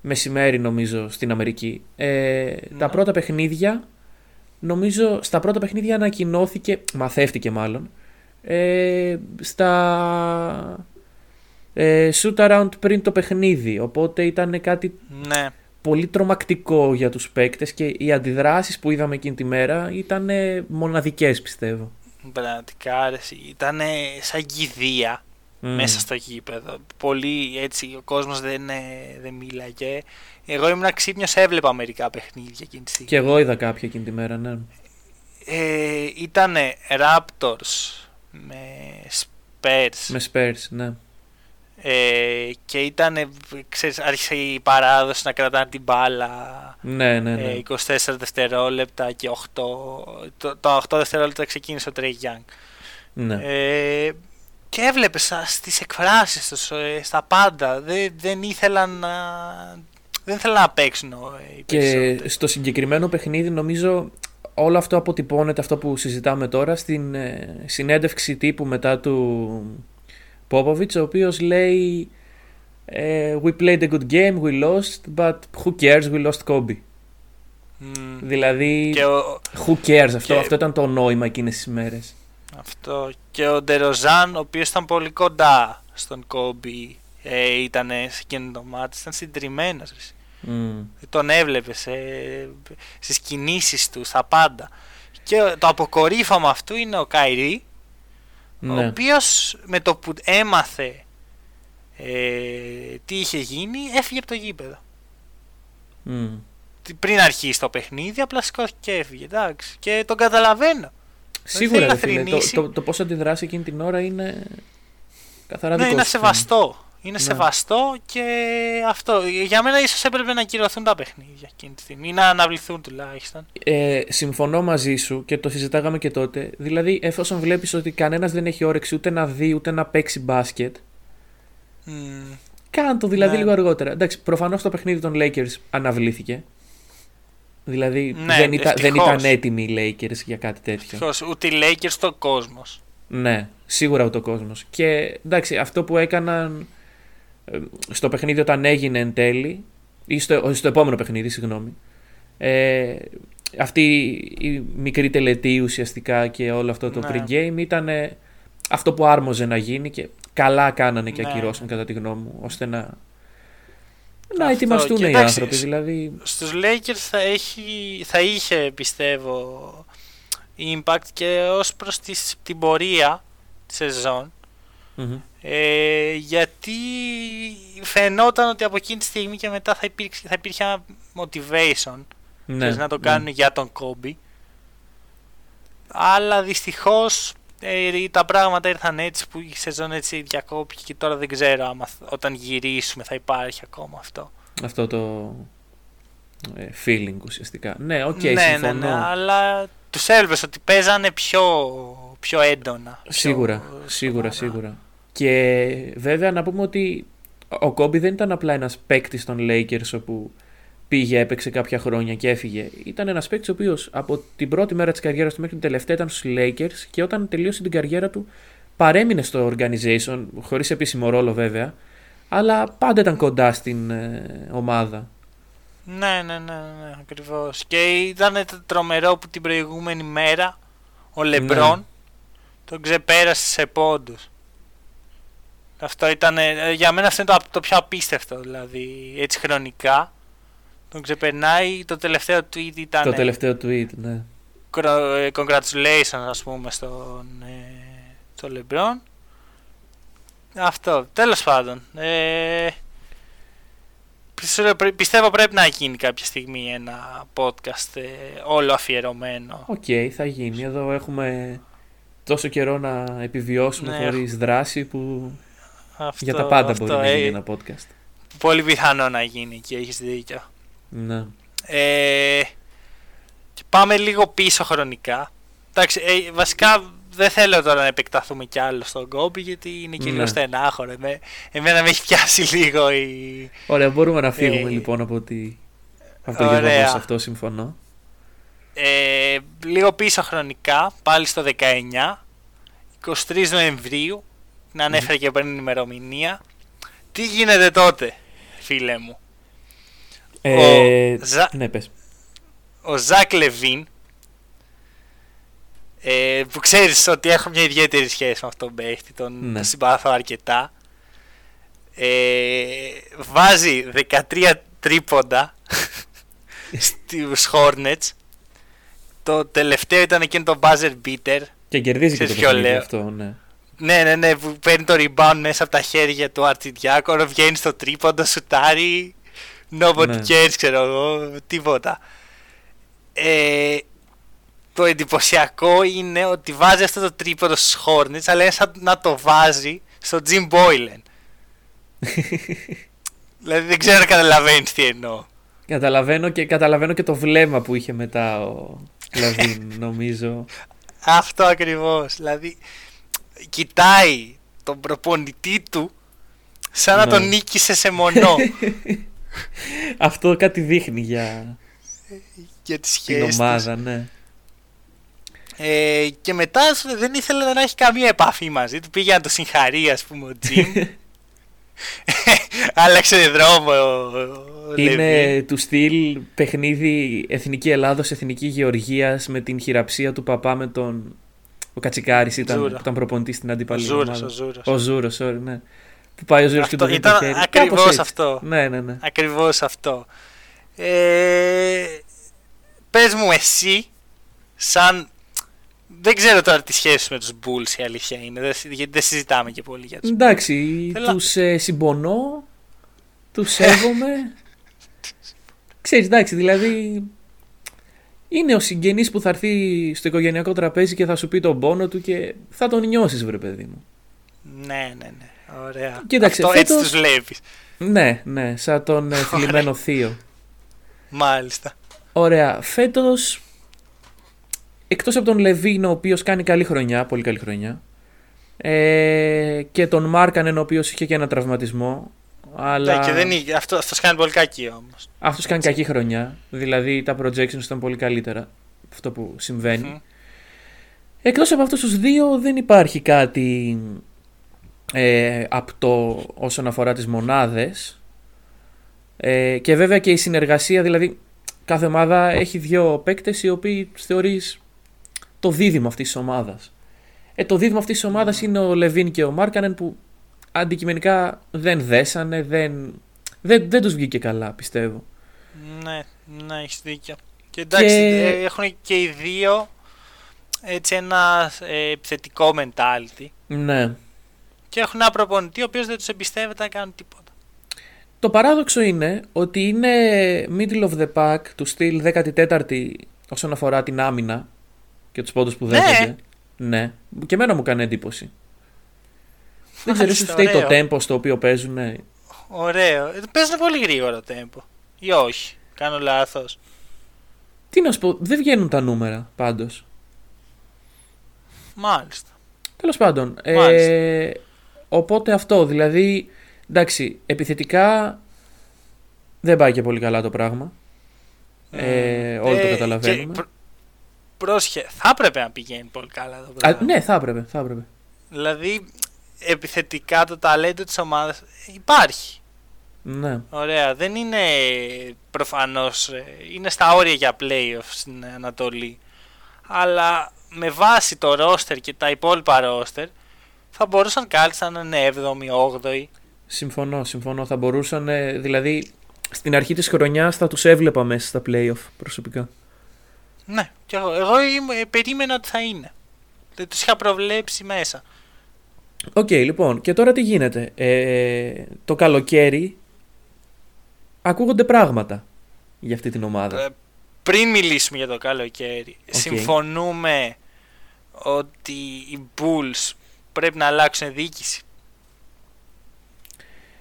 μεσημέρι νομίζω στην Αμερική, ε, τα ναι. πρώτα παιχνίδια, νομίζω στα πρώτα παιχνίδια ανακοινώθηκε, μαθεύτηκε μάλλον, ε, στα ε, shoot around πριν το παιχνίδι, οπότε ήταν κάτι ναι. πολύ τρομακτικό για τους παίκτες και οι αντιδράσεις που είδαμε εκείνη τη μέρα ήταν μοναδικές πιστεύω. Πραγματικά ήταν σαν κηδεία μέσα στο γήπεδο. Πολύ έτσι, ο κόσμος δεν, ε, δεν μίλαγε. Εγώ ήμουν ξύπνιος, έβλεπα μερικά παιχνίδια εκείνη τη στιγμή. Και εγώ είδα κάποια εκείνη τη μέρα, ναι. Ε, ήταν Raptors με Spurs. Με Spurs, ναι. Ε, και ήταν, ξέρεις, άρχισε η παράδοση να κρατάνε την μπάλα ναι, ναι, ναι. 24 ε, δευτερόλεπτα και 8 το, το 8 δευτερόλεπτα ξεκίνησε ο Τρέι Γιάνγκ ναι. ε, και έβλεπες στις εκφράσεις τους, ε, στα πάντα δεν, δεν ήθελαν να δεν ήθελαν να παίξουν οι και στο συγκεκριμένο παιχνίδι νομίζω όλο αυτό αποτυπώνεται αυτό που συζητάμε τώρα στην συνέντευξη τύπου μετά του Popovich, ο οποίος λέει ε, We played a good game, we lost, but who cares, we lost Kobe. Δηλαδή, who cares, αυτό, αυτό ήταν το νόημα εκείνες τις μέρες. Αυτό. Και ο Ντεροζάν, ο οποίος ήταν πολύ κοντά στον Kobe, ε, ήταν σε εκείνο το μάτι, ήταν συντριμμένος. Mm. Τον έβλεπες σε, στις κινήσεις του, στα πάντα. Και το αποκορύφωμα αυτού είναι ο Καϊρή, ναι. ο οποίος με το που έμαθε ε, τι είχε γίνει έφυγε από το γήπεδο. Mm. Πριν αρχίσει το παιχνίδι, απλά σηκώθηκε και έφυγε. Εντάξει. Και τον καταλαβαίνω. Σίγουρα φίλε, το, το, το πώς αντιδράσει εκείνη την ώρα είναι καθαρά ναι, είναι σεβαστό. Είναι ναι. σεβαστό και αυτό. Για μένα ίσως έπρεπε να κυρωθούν τα παιχνίδια εκείνη τη στιγμή ή να αναβληθούν τουλάχιστον. Ε, συμφωνώ μαζί σου και το συζητάγαμε και τότε. Δηλαδή, εφόσον βλέπεις ότι κανένας δεν έχει όρεξη ούτε να δει ούτε να παίξει μπάσκετ. Mm. Κάν το δηλαδή ναι. λίγο αργότερα. Εντάξει, προφανώς το παιχνίδι των Lakers αναβλήθηκε. Δηλαδή ναι, δεν, ήταν, δεν ήταν έτοιμοι οι Lakers για κάτι τέτοιο. Ευτυχώς, ούτε οι Lakers στο κόσμος. Ναι, σίγουρα ούτε ο κόσμος. Και εντάξει, αυτό που έκαναν ε, στο παιχνίδι όταν έγινε εν τέλει, ή στο, στο επόμενο παιχνίδι, συγγνώμη, ε, αυτή η μικρή τελετή ουσιαστικά και όλο αυτό το ναι. pre-game ήταν αυτό που άρμοζε να γίνει και καλά κάνανε και ναι. ακυρώσαν κατά τη γνώμη μου, ώστε να, να ετοιμαστούν οι άνθρωποι. Δηλαδή... Στους Lakers θα, έχει, θα είχε πιστεύω impact και ως προς την πορεία της σεζόν ε, γιατί φαινόταν ότι από εκείνη τη στιγμή και μετά θα, υπήρξε, θα υπήρχε ένα motivation ναι, να το ναι. κάνουν για τον Κόμπι. Αλλά δυστυχώς ε, τα πράγματα ήρθαν έτσι που η σεζόν έτσι διακόπηκε και τώρα δεν ξέρω άμα όταν γυρίσουμε θα υπάρχει ακόμα αυτό. Αυτό το ε, feeling ουσιαστικά. Ναι, οκέι, okay, ναι, ναι, ναι, αλλά τους έβλεπες ότι παίζανε πιο, πιο έντονα. Σίγουρα, σίγουρα, σίγουρα. Και βέβαια να πούμε ότι ο Κόμπι δεν ήταν απλά ένας παίκτης των Lakers όπου πήγε, έπαιξε κάποια χρόνια και έφυγε. Ήταν ένας παίκτης ο οποίος από την πρώτη μέρα της καριέρας του μέχρι την τελευταία ήταν στους Lakers και όταν τελείωσε την καριέρα του παρέμεινε στο organization, χωρίς επίσημο ρόλο βέβαια, αλλά πάντα ήταν κοντά στην ε, ομάδα. Ναι, ναι, ναι, ναι ακριβώς. Και ήταν τρομερό που την προηγούμενη μέρα ο Λεμπρόν ναι. τον ξεπέρασε σε πόντους. Αυτό ήταν, ε, για μένα αυτό είναι το, το πιο απίστευτο, δηλαδή, έτσι χρονικά. Τον ξεπερνάει, το τελευταίο tweet ήταν... Το τελευταίο tweet, ναι. Ε, congratulations, ας πούμε, στον, ε, LeBron. Αυτό, τέλος πάντων. Ε, πιστεύω πρέπει να γίνει κάποια στιγμή ένα podcast ε, όλο αφιερωμένο. Οκ, okay, θα γίνει. Εδώ έχουμε τόσο καιρό να επιβιώσουμε ναι. χωρίς δράση που αυτό, για τα πάντα αυτό, μπορεί να γίνει ε, ένα podcast. Πολύ πιθανό να γίνει και έχεις δίκιο. Ναι. Ε, και πάμε λίγο πίσω χρονικά. Εντάξει, ε, βασικά δεν θέλω τώρα να επεκταθούμε κι άλλο στον κόμπι γιατί είναι και λίγο ναι. στενάχωρο. εμένα με έχει πιάσει λίγο η. Ωραία, μπορούμε να φύγουμε ε, λοιπόν από, τη... από το γεγονός αυτό, συμφωνώ. Ε, λίγο πίσω χρονικά, πάλι στο 19, 23 Νοεμβρίου, να ανέφερε και πριν την ημερομηνία. Τι γίνεται τότε, φίλε μου; Ε, ο, Ζα... ναι, πες. ο Ζακ Λεβίν ε, που ξέρεις ότι έχω μια ιδιαίτερη σχέση με αυτόν τον παίχτη, τον, ναι. συμπαθώ αρκετά. Ε, βάζει 13 τρίποντα στους Hornets. Το τελευταίο ήταν εκείνο το buzzer beater. Και κερδίζει και το παιχνίδι αυτό, ναι. Ναι, ναι, ναι, που παίρνει το rebound μέσα από τα χέρια του Αρτσιντιάκο, βγαίνει στο τρίποντο, σουτάρει. Nobody ναι. cares, ξέρω εγώ, τίποτα. Ε, το εντυπωσιακό είναι ότι βάζει αυτό το τρίποδο στους Hornets, αλλά είναι σαν να το βάζει στο Jim Boylan. δηλαδή δεν ξέρω αν καταλαβαίνεις τι εννοώ. Καταλαβαίνω και, καταλαβαίνω και το βλέμμα που είχε μετά ο Λαβίν, νομίζω. Αυτό ακριβώς. Δηλαδή, κοιτάει τον προπονητή του σαν να τον ναι. νίκησε σε μονό. Αυτό κάτι δείχνει για, για την ομάδα, ναι. Ε, και μετά δεν ήθελε να έχει καμία επαφή μαζί του. Πήγε να το συγχαρεί, ας πούμε, ο Τζιμ. Άλλαξε δρόμο. Είναι του στυλ παιχνίδι Εθνική Ελλάδος, Εθνική Γεωργίας με την χειραψία του παπά με τον. Ο Κατσικάρης ήταν, που ήταν προπονητής στην αντίπαλη. Ο Ζούρο. Ο Ζούρο, sorry, ναι. Που πάει ο Ζούρο και το δίνει το χέρι. Ακριβώς αυτό. Ναι, ναι, ναι. Ακριβώς αυτό. Ε, Πες μου εσύ, σαν δεν ξέρω τώρα τι σχέση με τους Bulls η αλήθεια είναι, γιατί δεν συζητάμε και πολύ για τους Εντάξει, Θέλω... τους ε, συμπονώ, τους σέβομαι. Ξέρεις, εντάξει, δηλαδή είναι ο συγγενής που θα έρθει στο οικογενειακό τραπέζι και θα σου πει τον πόνο του και θα τον νιώσεις βρε παιδί μου. Ναι, ναι, ναι, ωραία. Κοίταξε, Αυτό φέτος... έτσι τους βλέπεις. Ναι, ναι, σαν τον ε, θλιμμένο θείο. Μάλιστα. Ωραία, φέτος εκτός από τον Λεβίν ο οποίος κάνει καλή χρονιά, πολύ καλή χρονιά ε, και τον Μάρκανεν ο οποίος είχε και ένα τραυματισμό αλλά... Ναι, και δεν είχε, αυτό, αυτός κάνει πολύ κακή όμως. Αυτός κάνει κακή χρονιά, δηλαδή τα projections ήταν πολύ καλύτερα αυτό που συμβαίνει. Mm-hmm. Εκτός από αυτούς τους δύο δεν υπάρχει κάτι ε, απτό όσον αφορά τις μονάδες ε, και βέβαια και η συνεργασία, δηλαδή κάθε ομάδα έχει δύο παίκτες οι οποίοι θεωρείς το δίδυμο αυτής της ομάδας. Ε, το δίδυμο αυτής της ομάδας είναι ο Λεβίν και ο Μάρκανεν που αντικειμενικά δεν δέσανε, δεν, δεν, δεν τους βγήκε καλά πιστεύω. Ναι, ναι, έχεις δίκιο. Και εντάξει, ε, έχουν και οι δύο έτσι ένα ε, επιθετικό mentality. Ναι. Και έχουν ένα προπονητή ο οποίος δεν τους εμπιστεύεται να κάνουν τίποτα. Το παράδοξο είναι ότι είναι middle of the pack του στυλ 14η όσον αφορά την άμυνα και τους πόντους που ναι. δέχονται. Ναι. Και εμένα μου κάνει εντύπωση. Δεν ξέρω, ίσως φταίει το tempo στο οποίο παίζουν. Ναι. Ωραίο. Ε, παίζουν πολύ γρήγορο το tempo. Ή όχι. Κάνω λάθος. Τι να σου πω, δεν βγαίνουν τα νούμερα πάντως. Μάλιστα. Τέλος πάντων. Ε, οπότε αυτό. Δηλαδή Εντάξει, επιθετικά δεν πάει και πολύ καλά το πράγμα. Ε, όλοι το Ε, καταλαβαίνουμε. και προ- Πρόσχε, θα έπρεπε να πηγαίνει πολύ καλά το πράγμα. Α, ναι, θα έπρεπε, θα έπρεπε. Δηλαδή, επιθετικά το ταλέντο της ομάδας υπάρχει. Ναι. Ωραία, δεν είναι προφανώς, ε, είναι στα όρια για playoff στην Ανατολή. Αλλά με βάση το roster και τα υπόλοιπα roster θα μπορούσαν κάλλιστα να είναι 7η, 8η. Συμφωνώ, συμφωνώ. Θα μπορούσαν, ε, δηλαδή, στην αρχή της χρονιάς θα τους έβλεπα μέσα στα playoff προσωπικά. Ναι, και εγώ, εγώ είμαι- περίμενα ότι θα είναι. Δεν τους είχα προβλέψει μέσα. Οκ, λοιπόν, και τώρα τι γίνεται; Ε, το καλοκαίρι ακούγονται πράγματα για αυτή την ομάδα. Ε, πριν μιλήσουμε για το καλοκαίρι, Οκ. συμφωνούμε ότι οι Bulls πρέπει να αλλάξουν διοίκηση.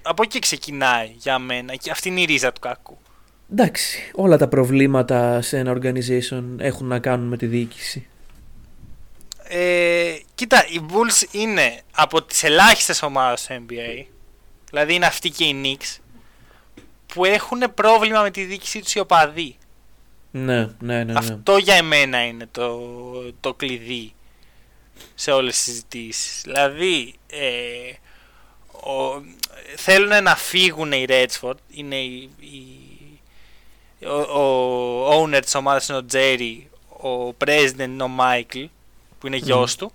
Από εκεί ξεκινάει για μένα και αυτή είναι η ρίζα του κακού. Εντάξει, όλα τα προβλήματα σε ένα organization έχουν να κάνουν με τη διοίκηση. Ε, κοίτα, οι Bulls είναι από τις ελάχιστες ομάδες του NBA, δηλαδή είναι αυτοί και οι Knicks, που έχουν πρόβλημα με τη διοίκησή τους οι οπαδοί. Ναι, ναι, ναι. ναι. Αυτό για εμένα είναι το, το κλειδί σε όλες τις συζητήσεις. Δηλαδή, ε, ο, θέλουν να φύγουν οι Ρέτσφορντ, είναι οι, οι- ο, ο owner της ομάδας είναι ο Τζέρι, ο president είναι ο Μάικλ, που είναι γιος του,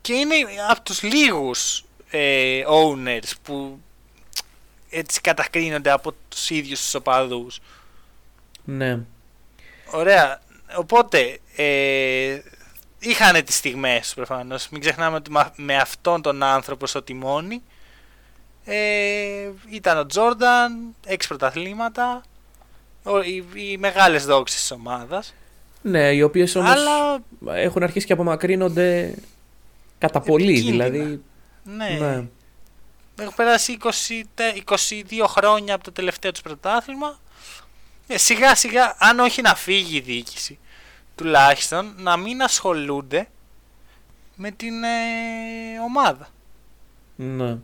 και είναι από τους λίγους ε, owners που έτσι κατακρίνονται από τους ίδιους τους οπαδούς. ναι. Ωραία. Οπότε, ε, είχαν τις στιγμές τους προφανώς. Μην ξεχνάμε ότι μα- με αυτόν τον άνθρωπο στο τιμόνι ε, ήταν ο Τζόρνταν, έξι πρωταθλήματα, ο- οι, οι μεγάλες δόξες της ομάδας. Ναι, οι οποίες όμως Αλλά, έχουν αρχίσει και απομακρύνονται κατά πολύ. Επικίνδυνα. Δηλαδή, ναι, ναι. έχουν περάσει 20, τε- 22 χρόνια από το τελευταίο τους πρωτάθλημα. Ε, σιγά σιγά, αν όχι να φύγει η διοίκηση, τουλάχιστον να μην ασχολούνται με την ε, ομάδα. ναι.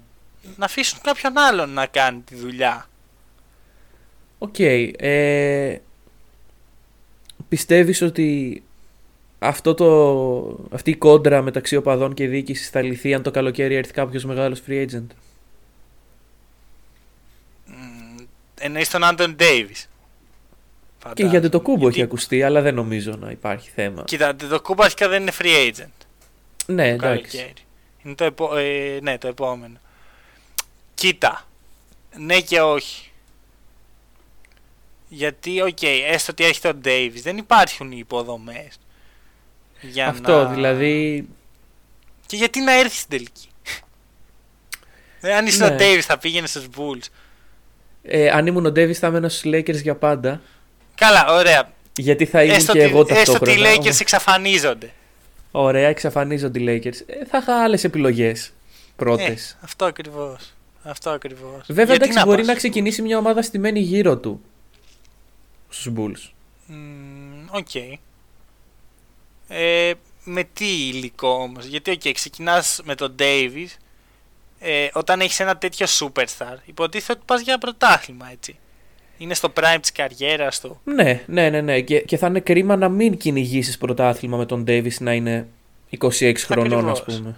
Να αφήσουν κάποιον άλλον να κάνει τη δουλειά. Οκ. ε, πιστεύεις ότι αυτό το, αυτή η κόντρα μεταξύ οπαδών και διοίκησης θα λυθεί αν το καλοκαίρι έρθει κάποιος μεγάλος free agent; Μ, Εννοείς τον Άντονι Ντέιβις. Και γιατί Αντετοκούνμπο έχει Γιατί- ακουστεί, αλλά δεν νομίζω να υπάρχει θέμα. Κοίτα, Αντετοκούνμπο αρχικά δεν είναι free agent. Ναι, το εντάξει. καλοκαίρι. Είναι το, επο... ε, ναι, το επόμενο. Κοίτα. Ναι και όχι. Γιατί, οκ, έστω ότι έρχεται ο Ντέιβις, δεν υπάρχουν οι υποδομές. Για Αυτό να... δηλαδή. Και γιατί να έρθει στην τελική; Ε, αν είσαι Ναι. ο Ντέιβις θα πήγαινε στους Bulls. Ε, αν ήμουν ο Ντέιβις θα έμενα στους Lakers για πάντα. Καλά, ωραία. Γιατί θα ήμουν Έστω και ότι, εγώ έστω ότι ταυτόχρονα. οι Lakers όμως- εξαφανίζονται. Ωραία, εξαφανίζονται οι Lakers. Ε, θα είχα άλλες επιλογές πρώτες. Ε, αυτό ακριβώς. Αυτό ακριβώς. Βέβαια, Γιατί εντάξει, μπορείς πας; να ξεκινήσει μια ομάδα στημένη γύρω του. Στους Bulls. Μμμ, Οκ. Ε, με τι υλικό όμως. Γιατί, οκ, ξεκινάς με τον Davis. Ε, όταν έχεις ένα τέτοιο superstar, υποτίθεται ότι πας για πρωτάθλημα, έτσι. Είναι στο prime της καριέρας του. Ναι, ναι, ναι, ναι. Και, και θα είναι κρίμα να μην κυνηγήσεις πρωτάθλημα με τον Davis να είναι 26 χρονών, ας Ακριβώς. πούμε.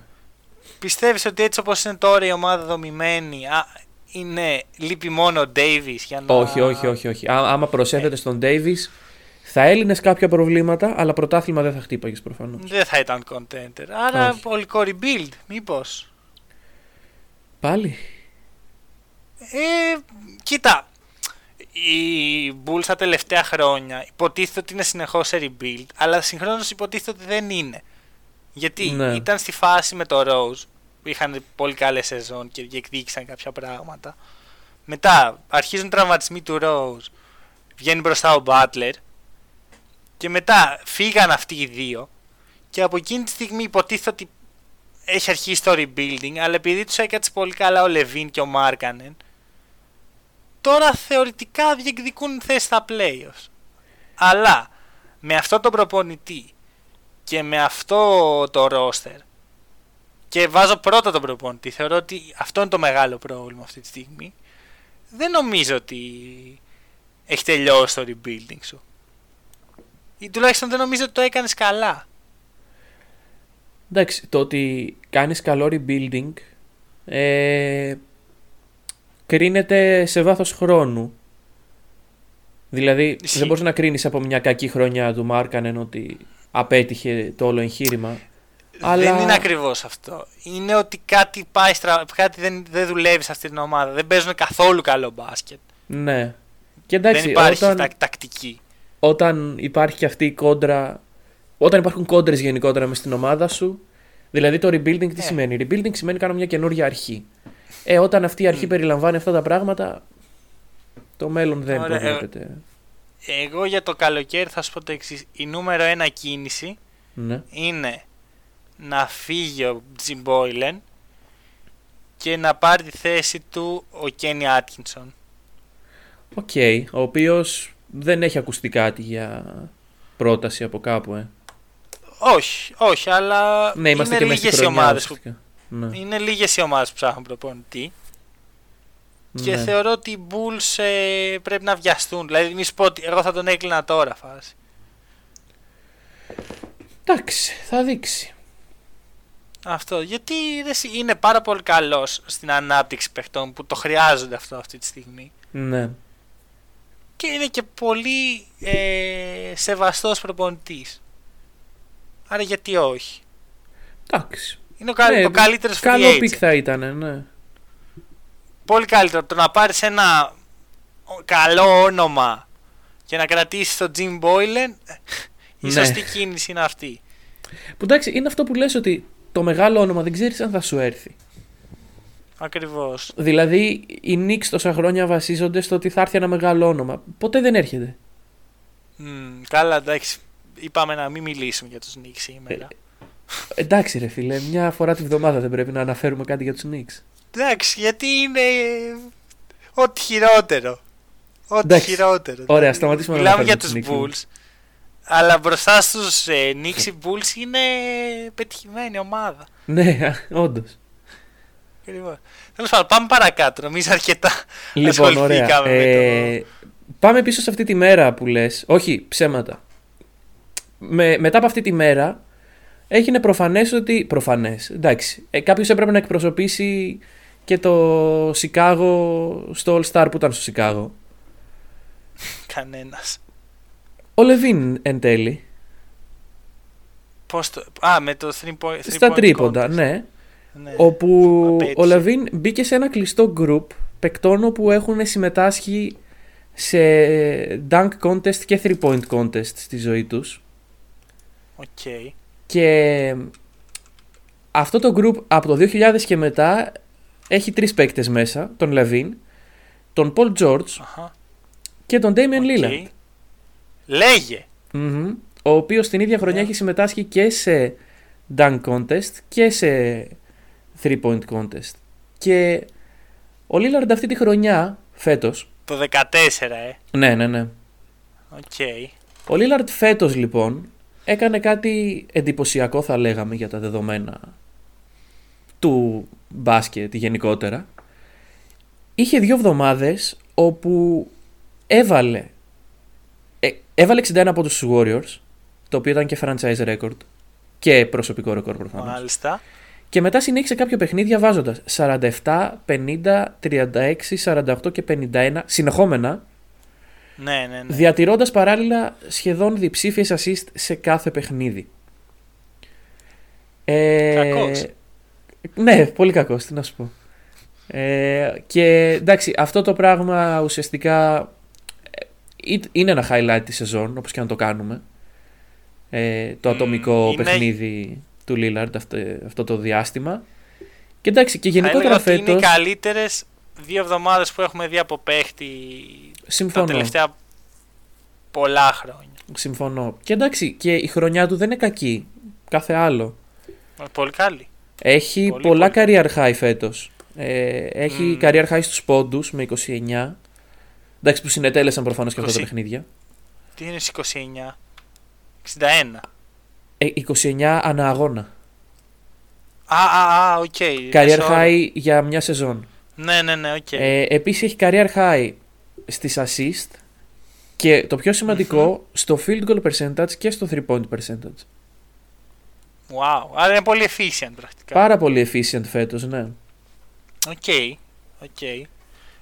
Πιστεύεις ότι έτσι όπως είναι τώρα η ομάδα δομημένη, α, είναι, λείπει μόνο ο Davis για να... Όχι, όχι, όχι. όχι. Ά, άμα προσέθετε στον Davis, θα έλυνες κάποια προβλήματα, αλλά πρωτάθλημα δεν θα χτύπαγες προφανώς. Δεν θα ήταν contender. Άρα Όχι. ολικό rebuild, μήπως. Πάλι. Ε, κοίτα, οι Bulls τα τελευταία χρόνια υποτίθεται ότι είναι συνεχώς σε rebuild, αλλά συγχρόνως υποτίθεται ότι δεν είναι. Γιατί Ναι. ήταν στη φάση με το Rose, που είχαν πολύ καλές σεζόν και διεκδίκησαν κάποια πράγματα. Μετά αρχίζουν τραυματισμοί του Rose, βγαίνει μπροστά ο Butler και μετά φύγαν αυτοί οι δύο και από εκείνη τη στιγμή υποτίθεται ότι έχει αρχίσει το rebuilding, αλλά επειδή τους έκατσε πολύ καλά ο Λεβίν και ο Μάρκανεν, τώρα θεωρητικά διεκδικούν θέση στα playoffs. Αλλά με αυτό το προπονητή και με αυτό το roster Και βάζω πρώτα τον προπονητή. Θεωρώ ότι αυτό είναι το μεγάλο πρόβλημα αυτή τη στιγμή. Δεν νομίζω ότι έχει τελειώσει το rebuilding σου. Ή τουλάχιστον δεν νομίζω ότι το έκανες καλά. Εντάξει, το ότι κάνεις καλό rebuilding ε, κρίνεται σε βάθος χρόνου. Δηλαδή Ισχύει. δεν μπορείς να κρίνεις από μια κακή χρονιά του Μάρκανεν ότι απέτυχε το όλο εγχείρημα. Αλλά... Δεν είναι ακριβώς αυτό. Είναι ότι κάτι πάει στρα... κάτι δεν, δεν δουλεύει σε αυτή την ομάδα. Δεν παίζουν καθόλου καλό μπάσκετ. Ναι. Και εντάξει, δεν υπάρχει όταν, τα- τακτική. όταν υπάρχει και αυτή η κόντρα. Όταν υπάρχουν κόντρες γενικότερα μες στην ομάδα σου. Δηλαδή το rebuilding τι Ε. σημαίνει; Rebuilding σημαίνει κάνω μια καινούργια αρχή. Ε, όταν αυτή η αρχή Μμ. περιλαμβάνει αυτά τα πράγματα. Το μέλλον δεν Ωραία, ε, προβλέπεται. Εγώ για το καλοκαίρι θα σου πω το εξής. Η νούμερο ένα κίνηση Ναι. είναι να φύγει ο Τζιμ Μπόιλεν και να πάρει τη θέση του ο Κένι Άτκινσον. Οκ. ο οποίος δεν έχει ακουστεί κάτι για πρόταση από κάπου, ε. Όχι, όχι, αλλά Ναι, είμαστε είναι και μέσα στη λίγες οι χρονιά. ομάδες που ουσιαστικά. Ναι. είναι λίγες οι ομάδες που ψάχνουν προπονητή και ναι. θεωρώ ότι οι Bulls ε, πρέπει να βιαστούν. Δηλαδή μη σου πω ότι εγώ θα τον έκλεινα τώρα φάση. Εντάξει, θα δείξει. Αυτό. Γιατί ρε, εσύ, είναι πάρα πολύ καλός στην ανάπτυξη παιχτών που το χρειάζονται αυτό αυτή τη στιγμή. Ναι. Και είναι και πολύ ε, σεβαστός προπονητής. Άρα γιατί όχι; Εντάξει. Είναι ο, καλ, Ναι, ο καλύτερος free Καλό agent. pick θα ήταν, ναι. Πολύ καλύτερο το να πάρεις ένα ο- καλό όνομα και να κρατήσεις τον Jim Boylan η Ναι. σωστή κίνηση είναι αυτή. Που εντάξει, είναι αυτό που λες ότι το μεγάλο όνομα δεν ξέρεις αν θα σου έρθει. Ακριβώς. Δηλαδή, οι Knicks τόσα χρόνια βασίζονται στο ότι θα έρθει ένα μεγάλο όνομα. Ποτέ δεν έρχεται. Μμ, καλά εντάξει. Είπαμε να μην μιλήσουμε για τους Knicks σήμερα. Ε, εντάξει, ρε φίλε, μια φορά τη βδομάδα δεν πρέπει να αναφέρουμε κάτι για τους Knicks. Εντάξει, γιατί είναι ε, ό,τι χειρότερο. Ό,τι Εντάξει. χειρότερο. Ωραία, Δηλαδή, σταματήσουμε να Μιλάμε για αναφέρουμε τους τους Knicks. Bulls. Αλλά μπροστά στους ε, Knicks οι Bulls είναι πετυχημένη ομάδα. Ναι, όντως. Ακριβώς. Τέλος πάντων, πάμε παρακάτω. Νομίζω αρκετά Λοιπόν, ωραία. ασχοληθήκαμε με Ε, Πάμε πίσω σε αυτή τη μέρα που λες. Όχι, ψέματα. Με, μετά από αυτή τη μέρα έγινε προφανές ότι... Προφανές, εντάξει. Ε, κάποιος έπρεπε να εκπροσωπήσει και το Σικάγο στο All Star που ήταν στο Σικάγο. το κανένας. Ο Λεβίν εν τέλει. Πώς το... Α, με το 3 point, three Στα point τρίποντα, contest. ναι. ναι. Όπου Απέτυχε. ο Λεβίν μπήκε σε ένα κλειστό group παικτών όπου έχουν συμμετάσχει σε dunk contest και 3 point contest στη ζωή τους. Οκ. Και αυτό το group από το 2000 και μετά έχει τρεις παίκτες μέσα. Τον Λεβίν, τον Paul George Αχα. και τον Damian Οκ. Lillard. Λέγε. Μμμ. Ο οποίος την ίδια χρονιά Ναι. έχει συμμετάσχει και σε dunk contest και σε 3 point contest. Και ο Lillard αυτή τη χρονιά, φέτος, Το 14, ε. ναι, ναι, ναι. Οκ. Ο Lillard φέτος λοιπόν έκανε κάτι εντυπωσιακό θα λέγαμε για τα δεδομένα του μπάσκετ γενικότερα. Είχε δύο εβδομάδες όπου έβαλε, ε, έβαλε 61 από τους Warriors, το οποίο ήταν και franchise record και προσωπικό ρεκόρ προφανώς. Μάλιστα. Και μετά συνέχισε κάποιο παιχνίδια βάζοντας 47, 50, 36, 48 και 51 συνεχόμενα Ναι, ναι, ναι. διατηρώντας παράλληλα σχεδόν διψήφιες assist σε κάθε παιχνίδι. Ε, Κακός. Ναι, πολύ κακός, τι να σου πω. Ε, και εντάξει, αυτό το πράγμα ουσιαστικά ε, εί- είναι ένα highlight της σεζόν, όπως και να το κάνουμε. Ε, το Μμ, ατομικό είναι- παιχνίδι του Lillard αυτό, αυτό το διάστημα. Και εντάξει, και Θα έλεγα γενικότερα ότι είναι οι φέτος... καλύτερες δύο εβδομάδες που έχουμε δει από παίχτη τα Συμφωνώ. τελευταία πολλά χρόνια. Συμφωνώ. Και εντάξει, και η χρονιά του δεν είναι κακή. Κάθε άλλο. Ε, Πολύ καλή. Έχει Πολύ, πολλά πολύ. career high φέτος. Ε, έχει Μμμ. career high στους πόντους με 29. Εντάξει που συνετέλεσαν προφανώς και αυτά τα 20. παιχνίδια. Τι είναι στις 29. 61. Ε, 29 ανά αγώνα. Α, α, α, οκ. Career Sorry. high για μια σεζόν. Ναι, ναι, ναι, οκ. Ε, επίσης έχει career high στις assist και το πιο σημαντικο στο field goal percentage και στο 3 point percentage. Wow. Άρα είναι πολύ efficient πρακτικά. Πάρα πολύ efficient φέτος, ναι. Οκ. Οκ.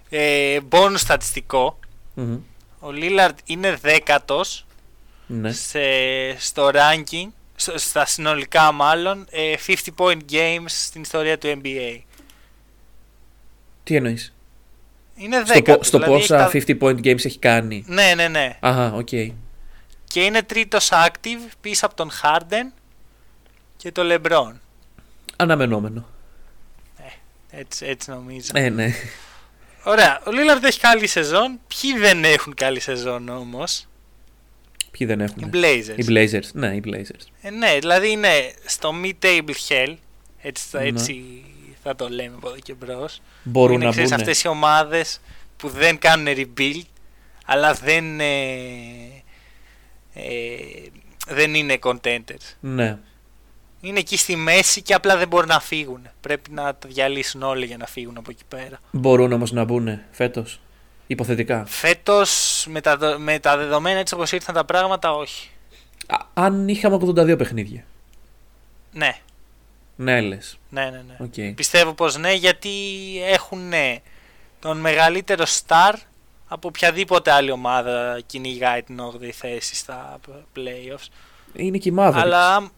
Ε, bonus στατιστικό. Μμμ. Ο Λίλαρντ είναι δέκατος Ναι. σε, στο ranking, στο- στα συνολικά μάλλον, ε, 50 point games στην ιστορία του NBA. Τι εννοείς; Είναι Στο, δέκατος. πο- στο δηλαδή έχει πόσα τα- 50 point games έχει κάνει; Ναι, ναι, ναι. Αχα, οκ. Και είναι τρίτος active πίσω από τον Harden και τον LeBron. Αναμενόμενο. Έτσι, έτσι νομίζω. Ε, ναι. Ωραία. Ο Λίλαρντ έχει καλή σεζόν. Ποιοι δεν έχουν καλή σεζόν όμως; Ποιοι δεν Οι έχουν. Blazers. Οι Blazers. Ναι, οι Blazers. Ε, ναι, δηλαδή είναι στο mid-table hell. Έτσι, θα- Ναι. έτσι θα το λέμε από εδώ και μπρος. Μπορούν είναι να ξέρεις, μπουν. αυτές οι ομάδες που δεν κάνουν rebuild αλλά δεν, ε, ε, δεν είναι contenders. Ναι. Είναι εκεί στη μέση και απλά δεν μπορούν να φύγουν. Πρέπει να τα διαλύσουν όλοι για να φύγουν από εκεί πέρα. Μπορούν όμως να μπουν φέτος. Υποθετικά. Φέτος με τα, δο- με τα δεδομένα έτσι όπως ήρθαν τα πράγματα όχι. Α, αν είχαμε 82 παιχνίδια. Ναι, Ναι, λες. ναι, ναι. ναι. Οκ. Πιστεύω πως ναι γιατί έχουν ναι, τον μεγαλύτερο star από οποιαδήποτε άλλη ομάδα κυνηγάει την 8η θέση στα playoffs. Είναι και οι Mavericks. Αλλά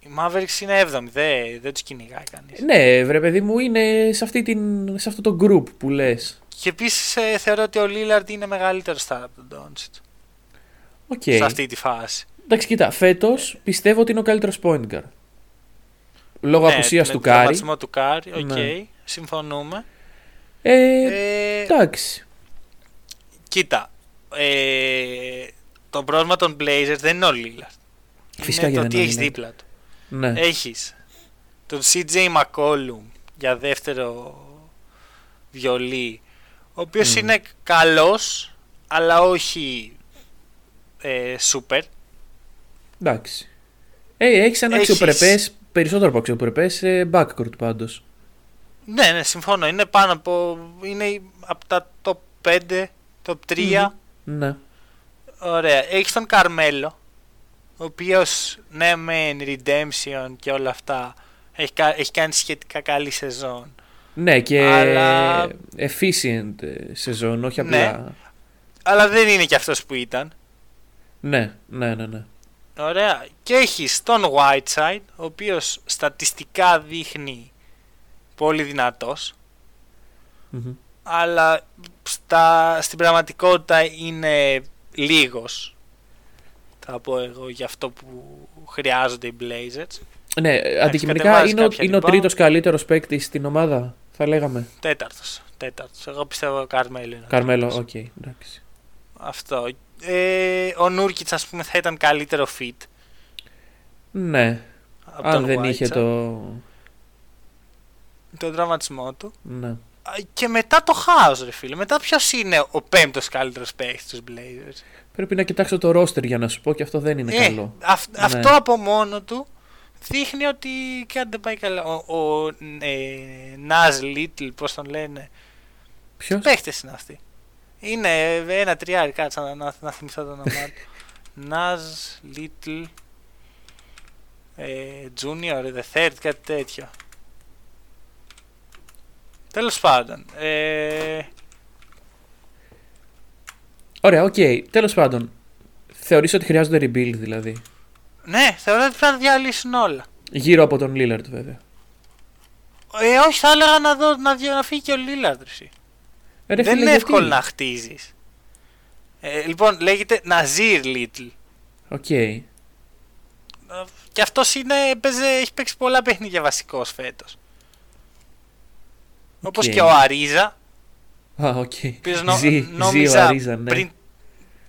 οι Mavericks είναι 7η, δεν, δεν τους κυνηγάει κανείς. Ναι, βρε παιδί μου, είναι σε, αυτή την, σε αυτό το group που λες. Και επίσης θεωρώ ότι ο Lillard είναι μεγαλύτερος star από τον Doncic Οκ. σε αυτή τη φάση. Εντάξει, κοίτα, φέτος πιστεύω ότι είναι ο καλύτερος point guard. Λόγω Ναι, απουσίας με του τον Κάρι. τραυματισμό του Κάρι, οκ, Ναι. συμφωνούμε. Ε, Ε, εντάξει. κοίτα, ε, το πρόβλημα των Blazers δεν είναι ο Lillard. Φυσικά είναι και το δεν τι είναι έχεις ο Lillard. δίπλα του. Ναι. Έχεις τον CJ McCollum για δεύτερο βιολί, ο οποίος Μμ. είναι καλός, αλλά όχι ε, super. Εντάξει. Ε, έχεις ένα Έχεις- αξιοπρεπές, περισσότερο από αξιοπρεπές ε, backcourt πάντως. Ναι, ναι, συμφωνώ. Είναι πάνω από. είναι από τα top 5, top 3. Ναι. Ωραία. Έχεις τον Καρμέλο, ο οποίος ναι, μεν redemption και όλα αυτά. Έχει, κα- έχει κάνει σχετικά καλή σεζόν. Ναι, και Αλλά- efficient ε, σεζόν, όχι Ναι. απλά. Αλλά δεν είναι και αυτός που ήταν. Ναι, ναι, ναι, ναι. Ωραία. Και έχει τον Whiteside, ο οποίος στατιστικά δείχνει πολύ δυνατός. Μμμ. αλλά στα, στην πραγματικότητα είναι λίγος θα πω εγώ για αυτό που χρειάζονται οι Blazers Ναι, ε, αντικειμενικά κατεβάζει είναι, ο- κάποια είναι ο rebound. τρίτος καλύτερος παίκτη στην ομάδα, θα λέγαμε. τέταρτος, τέταρτος. εγώ πιστεύω ο Καρμέλο είναι ο Καρμέλο, τρίτος. οκ, εντάξει. αυτό ε, ο Νούρκιτς ας πούμε θα ήταν καλύτερο fit Ναι, από αν τον δεν Whiteside, είχε το... τον τραυματισμό του Ναι. Α, και μετά το χάος ρε φίλε μετά ποιος είναι ο πέμπτος καλύτερος παίκτης στους Blazers; Πρέπει να κοιτάξω το roster για να σου πω και αυτό δεν είναι Ε, καλό. αυ- Ναι. Αυτό από μόνο του δείχνει ότι κάτι δεν πάει καλά. Ο, ο ε, Ναζ Λίτλ, πώς τον λένε, Ποιος; παίχτες είναι αυτοί. Είναι ένα τριάρι, κάτσα να, να, να θυμηθώ το όνομά του. Νάζ Λίτλ ε, Junior, The Third, κάτι τέτοιο. Τέλος πάντων, ε, Ωραία, οκ. Τέλος πάντων, θεωρείς ότι χρειάζονται rebuild δηλαδή; ναι, θεωρώ ότι πρέπει να διαλύσουν όλα. Γύρω από τον Lillard βέβαια. Ε, όχι, θα έλεγα να, δω, να, δει- να φύγει και ο Λίλαρντ. εσύ. Ε, ρε δεν φίλε, είναι γιατί; εύκολο να χτίζεις. Ε, λοιπόν, λέγεται Ναζίρ Λίτλ. Οκ. Και αυτός έχει παίξει πολλά παιχνίδια βασικός φέτος. Όπως Οκ. και ο Αρίζα. Α, οκ. ο οποίος νο- Ζει, ζει ο νόμιζα Αρίζα, ναι. πριν,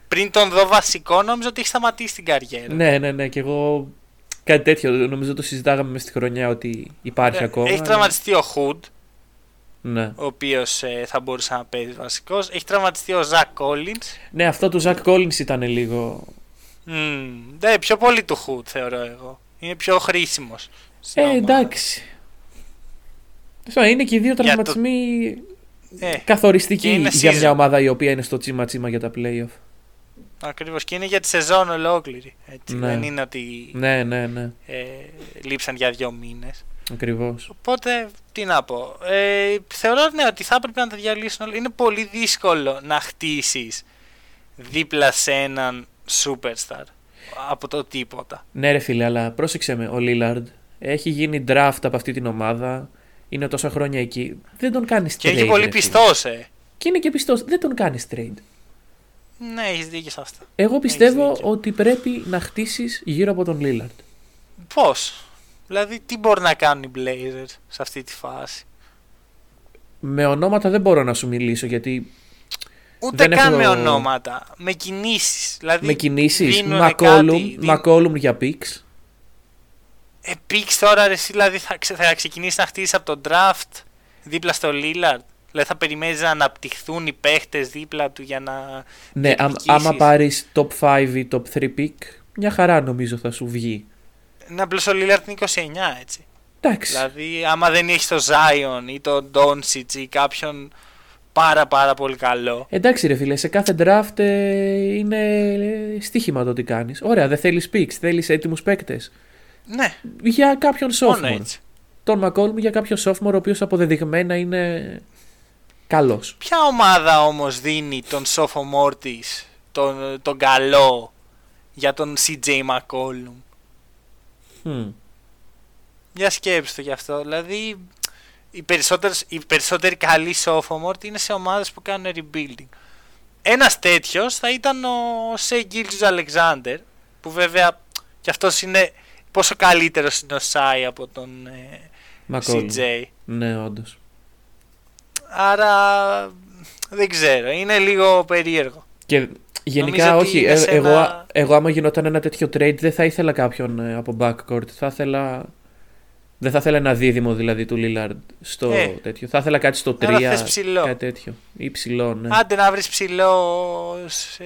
πριν τον δω βασικό, νόμιζα ότι έχει σταματήσει την καριέρα. Ναι, ναι, ναι, και εγώ κάτι τέτοιο νομίζω το συζητάγαμε μες στη χρονιά ότι υπάρχει Ε, ακόμα. Έχει αλλά- τραυματιστεί ο Χουντ, Ναι. ο οποίος θα μπορούσε να παίζει βασικός. Έχει τραυματιστεί ο Ζακ Κόλλινς. ναι, αυτό του Ζακ Κόλλινς ήταν λίγο... Ναι, πιο πολύ του Χουντ θεωρώ εγώ. Είναι πιο χρήσιμος. στην Ε, ομάδα. εντάξει. Στο, είναι και οι δύο Για το- τραυματισμοί Ε, καθοριστικοί και είναι για season. μια ομάδα η οποία είναι στο τσίμα τσίμα για τα playoff. ακριβώς. Και είναι για τη σεζόν ολόκληρη. Έτσι. Ναι. Δεν είναι ότι Ναι, ναι, ναι. ε, λείψαν για δύο μήνες. Ακριβώς. Οπότε, τι να πω. Ε, θεωρώ ναι, ότι θα έπρεπε να τα διαλύσουν όλα. Είναι πολύ δύσκολο να χτίσεις δίπλα σε έναν superstar από το τίποτα. Ναι, ρε φίλε, αλλά πρόσεξε με. Ο Λίλαρντ έχει γίνει draft από αυτή την ομάδα. Είναι τόσα χρόνια εκεί. Δεν τον κάνεις trade. Και είναι και πολύ ρε φίλε. πιστός, ε. Και είναι και πιστός. Δεν τον κάνεις trade. Ναι, έχεις δίκιο σε αυτά. Εγώ πιστεύω δίκιο. ότι πρέπει να χτίσεις γύρω από τον Λίλαρντ. Πώς; Δηλαδή, τι μπορεί να κάνουν οι Blazers σε αυτή τη φάση; Με ονόματα δεν μπορώ να σου μιλήσω γιατί Ούτε Δεν καν έχω- με ονόματα. Με κινήσεις. Δηλαδή, με κινήσεις. δίνουνε Μακόλουμ, κάτι, δίνουν- Μακόλουμ για picks. Ε, πήξ τώρα ρε, εσύ, δηλαδή θα, ξε- θα ξεκινήσεις να χτίσει από τον draft δίπλα στο Lillard. Δηλαδή θα περιμένεις να αναπτυχθούν οι παίχτες δίπλα του για να. Ναι, αμ- διεκδικήσεις. άμα πάρεις top 5 ή top 3 pick, μια χαρά νομίζω θα σου βγει. Είναι απλώς ο Lillard είναι 29, έτσι. Εντάξει. Δηλαδή, άμα δεν έχει τον Zion ή τον Doncic ή κάποιον πάρα πάρα πολύ καλό. Εντάξει ρε φίλε, σε κάθε draft ε, είναι ε, στοίχημα το τι κάνεις. Ωραία, δεν θέλεις picks, θέλεις έτοιμους παίκτες. Ναι, Για κάποιον μόνο sophomore. έτσι. Τον McCollum για κάποιον sophomore ο οποίος αποδεδειγμένα είναι καλός. Ποια ομάδα όμως δίνει τον sophomore της, τον, τον καλό, για τον CJ McCollum; Hm. Για σκέψτε το γι' αυτό. Δηλαδή, οι, περισσότερες, οι περισσότεροι καλοί sophomore είναι σε ομάδες που κάνουν rebuilding. Ένας τέτοιος θα ήταν ο Σέι Γκίλτζους Αλεξάνδερ, που βέβαια κι αυτός είναι πόσο καλύτερος είναι ο Σάι από τον ε, McCollum. CJ. Ναι, όντως. Άρα δεν ξέρω, είναι λίγο περίεργο. Και γενικά Νομίζω ότι όχι, είναι ε, σε εγώ, ένα- εγώ άμα γινόταν ένα τέτοιο trade δεν θα ήθελα κάποιον ε, από backcourt. Θα ήθελα... Δεν θα ήθελα ένα δίδυμο δηλαδή του Lillard στο Ε. τέτοιο. Θα ήθελα κάτι στο 3, Αλλά θες ψηλό. κάτι τέτοιο. Ή ψηλό, ναι. Άντε να βρεις ψηλό σε,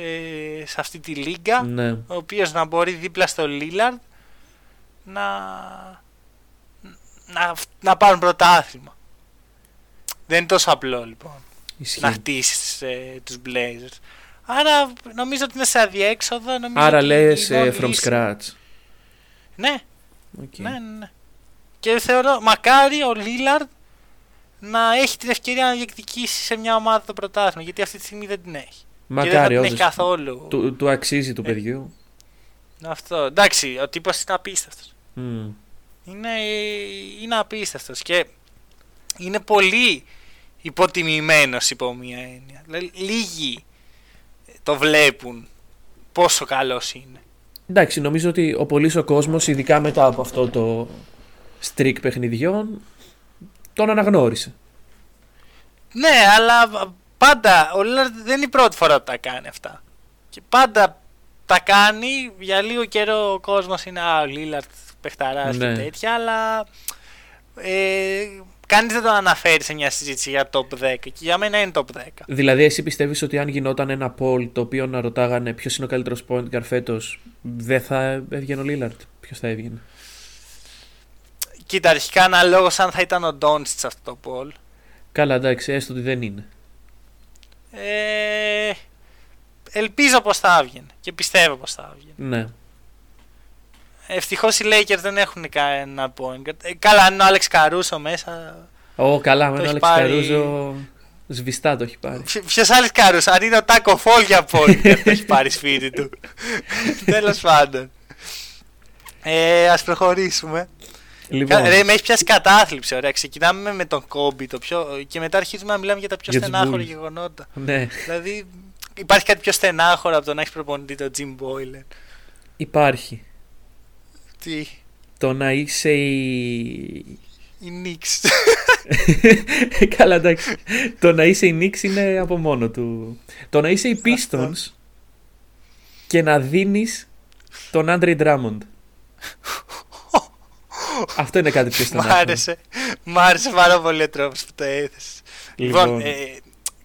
σε αυτή τη λίγκα. ναι. ο οποίος να μπορεί δίπλα στο Λίλαρντ να, να, να πάρουν πρωτάθλημα. Δεν είναι τόσο απλό λοιπόν Ισχύει. να χτίσεις ε, τους Blazers. Άρα νομίζω ότι είναι σε αδιέξοδο. Νομίζω Άρα ότι λες η μόνη ε, from λύση- scratch. Ναι, Οκ. ναι, ναι, ναι. Και θεωρώ μακάρι ο Λίλαρντ να έχει την ευκαιρία να διεκδικήσει σε μια ομάδα το πρωτάθλημα. Γιατί αυτή τη στιγμή δεν την έχει. και δεν θα Μακάρι, την έχει όντως. καθόλου. Του, του αξίζει του Ε. παιδιού. Αυτό. Εντάξει, ο τύπος είναι απίστευτος. Μμ. είναι, είναι απίστευτος και είναι πολύ υποτιμημένος υπό μία έννοια. Δηλαδή, λίγοι το βλέπουν πόσο καλός είναι. Εντάξει, νομίζω ότι ο πολύς ο κόσμος, ειδικά μετά από αυτό το streak παιχνιδιών, τον αναγνώρισε. Ναι, αλλά πάντα ο Λίλαρντ δεν είναι η πρώτη φορά που τα κάνει αυτά. Και πάντα τα κάνει, για λίγο καιρό ο κόσμος είναι «Α, ο Λίλαρντ παιχταράς Ναι. και τέτοια, αλλά ε, κανείς δεν τον αναφέρει σε μια συζήτηση για top 10 και για μένα είναι top 10. Δηλαδή, εσύ πιστεύεις ότι αν γινόταν ένα poll το οποίο να ρωτάγανε ποιος είναι ο καλύτερος point guard φέτος, δεν θα έβγαινε ο Λίλαρτ. Ποιος θα έβγαινε; Κοίτα, αρχικά αναλόγως αν θα ήταν ο Ντόνσιτ σε αυτό το poll. Καλά, εντάξει, έστω ότι δεν είναι. Ε, ελπίζω πως θα έβγαινε και πιστεύω πως θα έβγαινε. Ναι. Ευτυχώς οι Lakers δεν έχουν κανένα point guard. Ε, καλά, αν είναι ο Άλεξ Καρούσο μέσα. Ω, καλά, με Το τον έχει Άλεξ πάρει- Καρούζο σβηστά το έχει πάρει. Ποιο Άλεξ Καρούσο, αν είναι ο Τάκο Φόλ για point guard το έχει πάρει σπίτι του. Τέλος πάντων. Ε, ας προχωρήσουμε. Λοιπόν, Κα- Ρε, με έχεις πιάσει κατάθλιψη. Ωραία, ξεκινάμε με τον Κόμπι το πιο... και μετά αρχίζουμε να μιλάμε για τα πιο Για τους στενάχωρα Bulls. γεγονότα. ναι, Δηλαδή, υπάρχει κάτι πιο στενάχωρο από το να έχεις προπονητή τον Jim Boylan. υπάρχει. Τι, Το να είσαι η... η Knicks. Καλά, εντάξει. το να είσαι η Knicks είναι από μόνο του. Το να είσαι η Pistons και να δίνεις τον Άντρε Drummond. Αυτό είναι κάτι πιο Μ' στενάχωρο. άρεσε. Μ' άρεσε πάρα πολύ ο τρόπος που το έθεσες. Λοιπόν, Λοιπόν, ε,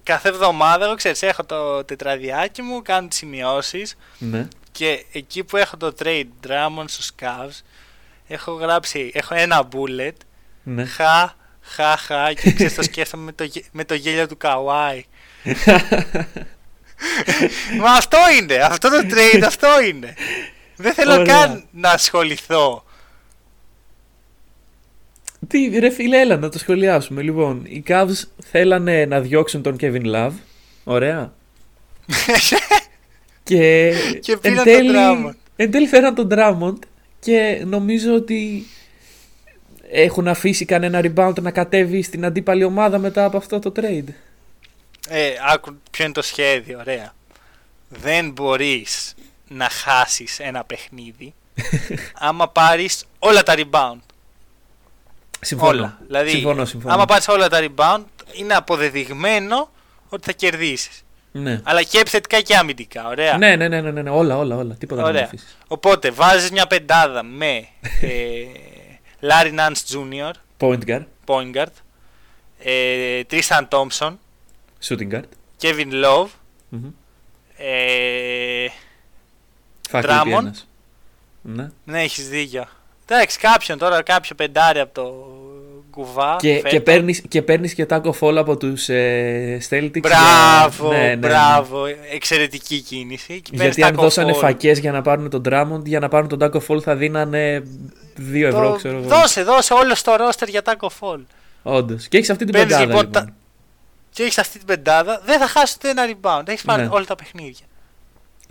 κάθε εβδομάδα, εγώ ξέρεις, έχω το τετραδιάκι μου, κάνω τις σημειώσεις ναι. Και εκεί που έχω το trade Drummond στους Cavs έχω γράψει, έχω ένα bullet. Ναι. Χα, χα, χα. Και ξέρεις, το σκέφτομαι με το, γε- με το γέλιο του Καουάι. Μα αυτό είναι. Αυτό το trade αυτό είναι. Δεν θέλω Ωραία. καν να ασχοληθώ. Τι, ρε φίλε, έλα να το σχολιάσουμε. Λοιπόν, οι Cavs θέλανε να διώξουν τον Kevin Love. Ωραία. Και, Και πήραν εν τον τέλει, Drummond. εν τέλει φέραν τον Drummond και νομίζω ότι έχουν αφήσει κανένα rebound να κατέβει στην αντίπαλη ομάδα μετά από αυτό το trade. Ε, άκου ποιο είναι το σχέδιο, ωραία. Δεν μπορείς να χάσεις ένα παιχνίδι άμα πάρεις όλα τα rebound. Συμφωνώ. Όλα. Δηλαδή, συμφωνώ, συμφωνώ. άμα πάρεις όλα τα rebound, είναι αποδεδειγμένο ότι θα κερδίσεις. Ναι. Αλλά και επιθετικά και αμυντικά, ωραία. Ναι, ναι, ναι, ναι, ναι, ναι, όλα, όλα, όλα. Τίποτα να μην Ωραία. αφήσεις. Οπότε βάζεις μια πεντάδα με ε, Larry Nance Jr., Point guard, point guard, ε, Tristan Thompson, shooting guard. Kevin Love, Μμμ. ε, Faculty Drummond. ένας. Ναι. Ναι, έχεις δίκιο. Εντάξει, κάποιον τώρα, κάποιο πεντάρι από το κουβά. Και, φέτο. και, παίρνεις, και παίρνεις και τάκο fall από τους ε, Celtics. Μπράβο, για- ναι, ναι, ναι. μπράβο. Εξαιρετική κίνηση. Και παίρνεις Γιατί αν τα δώσανε κοφόλ. φακές για να πάρουν τον Drummond, για να πάρουν τον Taco Fall θα δίνανε 2 ευρώ, Το- ξέρω εγώ. Δώσε, δώσε όλο στο ρόστερ για τάκο φόλ. Όντως. Και έχεις αυτή την Παίρνεις πεντάδα λοιπόν λοιπόν. τα- Και έχεις αυτή την πεντάδα, δεν θα χάσει ούτε ένα rebound. Έχεις πάρει Ναι. όλα τα παιχνίδια.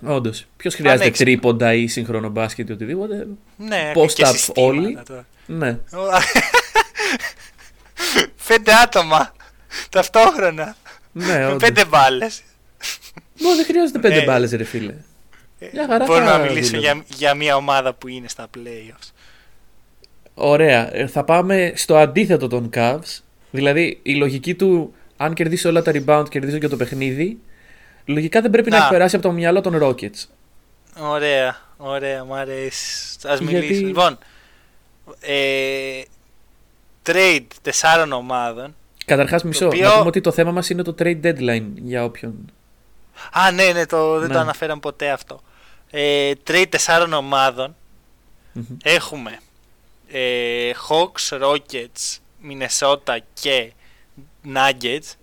Όντως. Ποιος χρειάζεται Πανέξυπνο. τρίποντα ή σύγχρονο μπάσκετ ή οτιδήποτε. Ναι, Post και up συστήματα όλοι. τώρα. Ναι. Πέντε άτομα ταυτόχρονα. Ναι, με όντως. πέντε μπάλες. Μπο, δεν χρειάζεται πέντε Ε, μπάλες ρε φίλε. Μια χαρά Μπορώ θα να μιλήσω δούλευε. για, για μια ομάδα που είναι στα playoffs. Ωραία. Ε, Θα πάμε στο αντίθετο των Cavs. Δηλαδή η λογική του, αν κερδίσει όλα τα rebound, κερδίζω και το παιχνίδι. Λογικά δεν πρέπει να, Να. έχει περάσει από το μυαλό των Rockets. Ωραία, ωραία, μου αρέσει. Α Γιατί- μιλήσουμε. Λοιπόν, ε, trade τεσσάρων ομάδων. Καταρχάς μισό, οποίο- να πούμε ότι το θέμα μας είναι το trade deadline για όποιον. Α, ναι, ναι, το, δεν Ναι. το αναφέραμε ποτέ αυτό. Ε, trade τεσσάρων ομάδων. Μμμ. Έχουμε ε, Hawks, Rockets, Minnesota και Nuggets.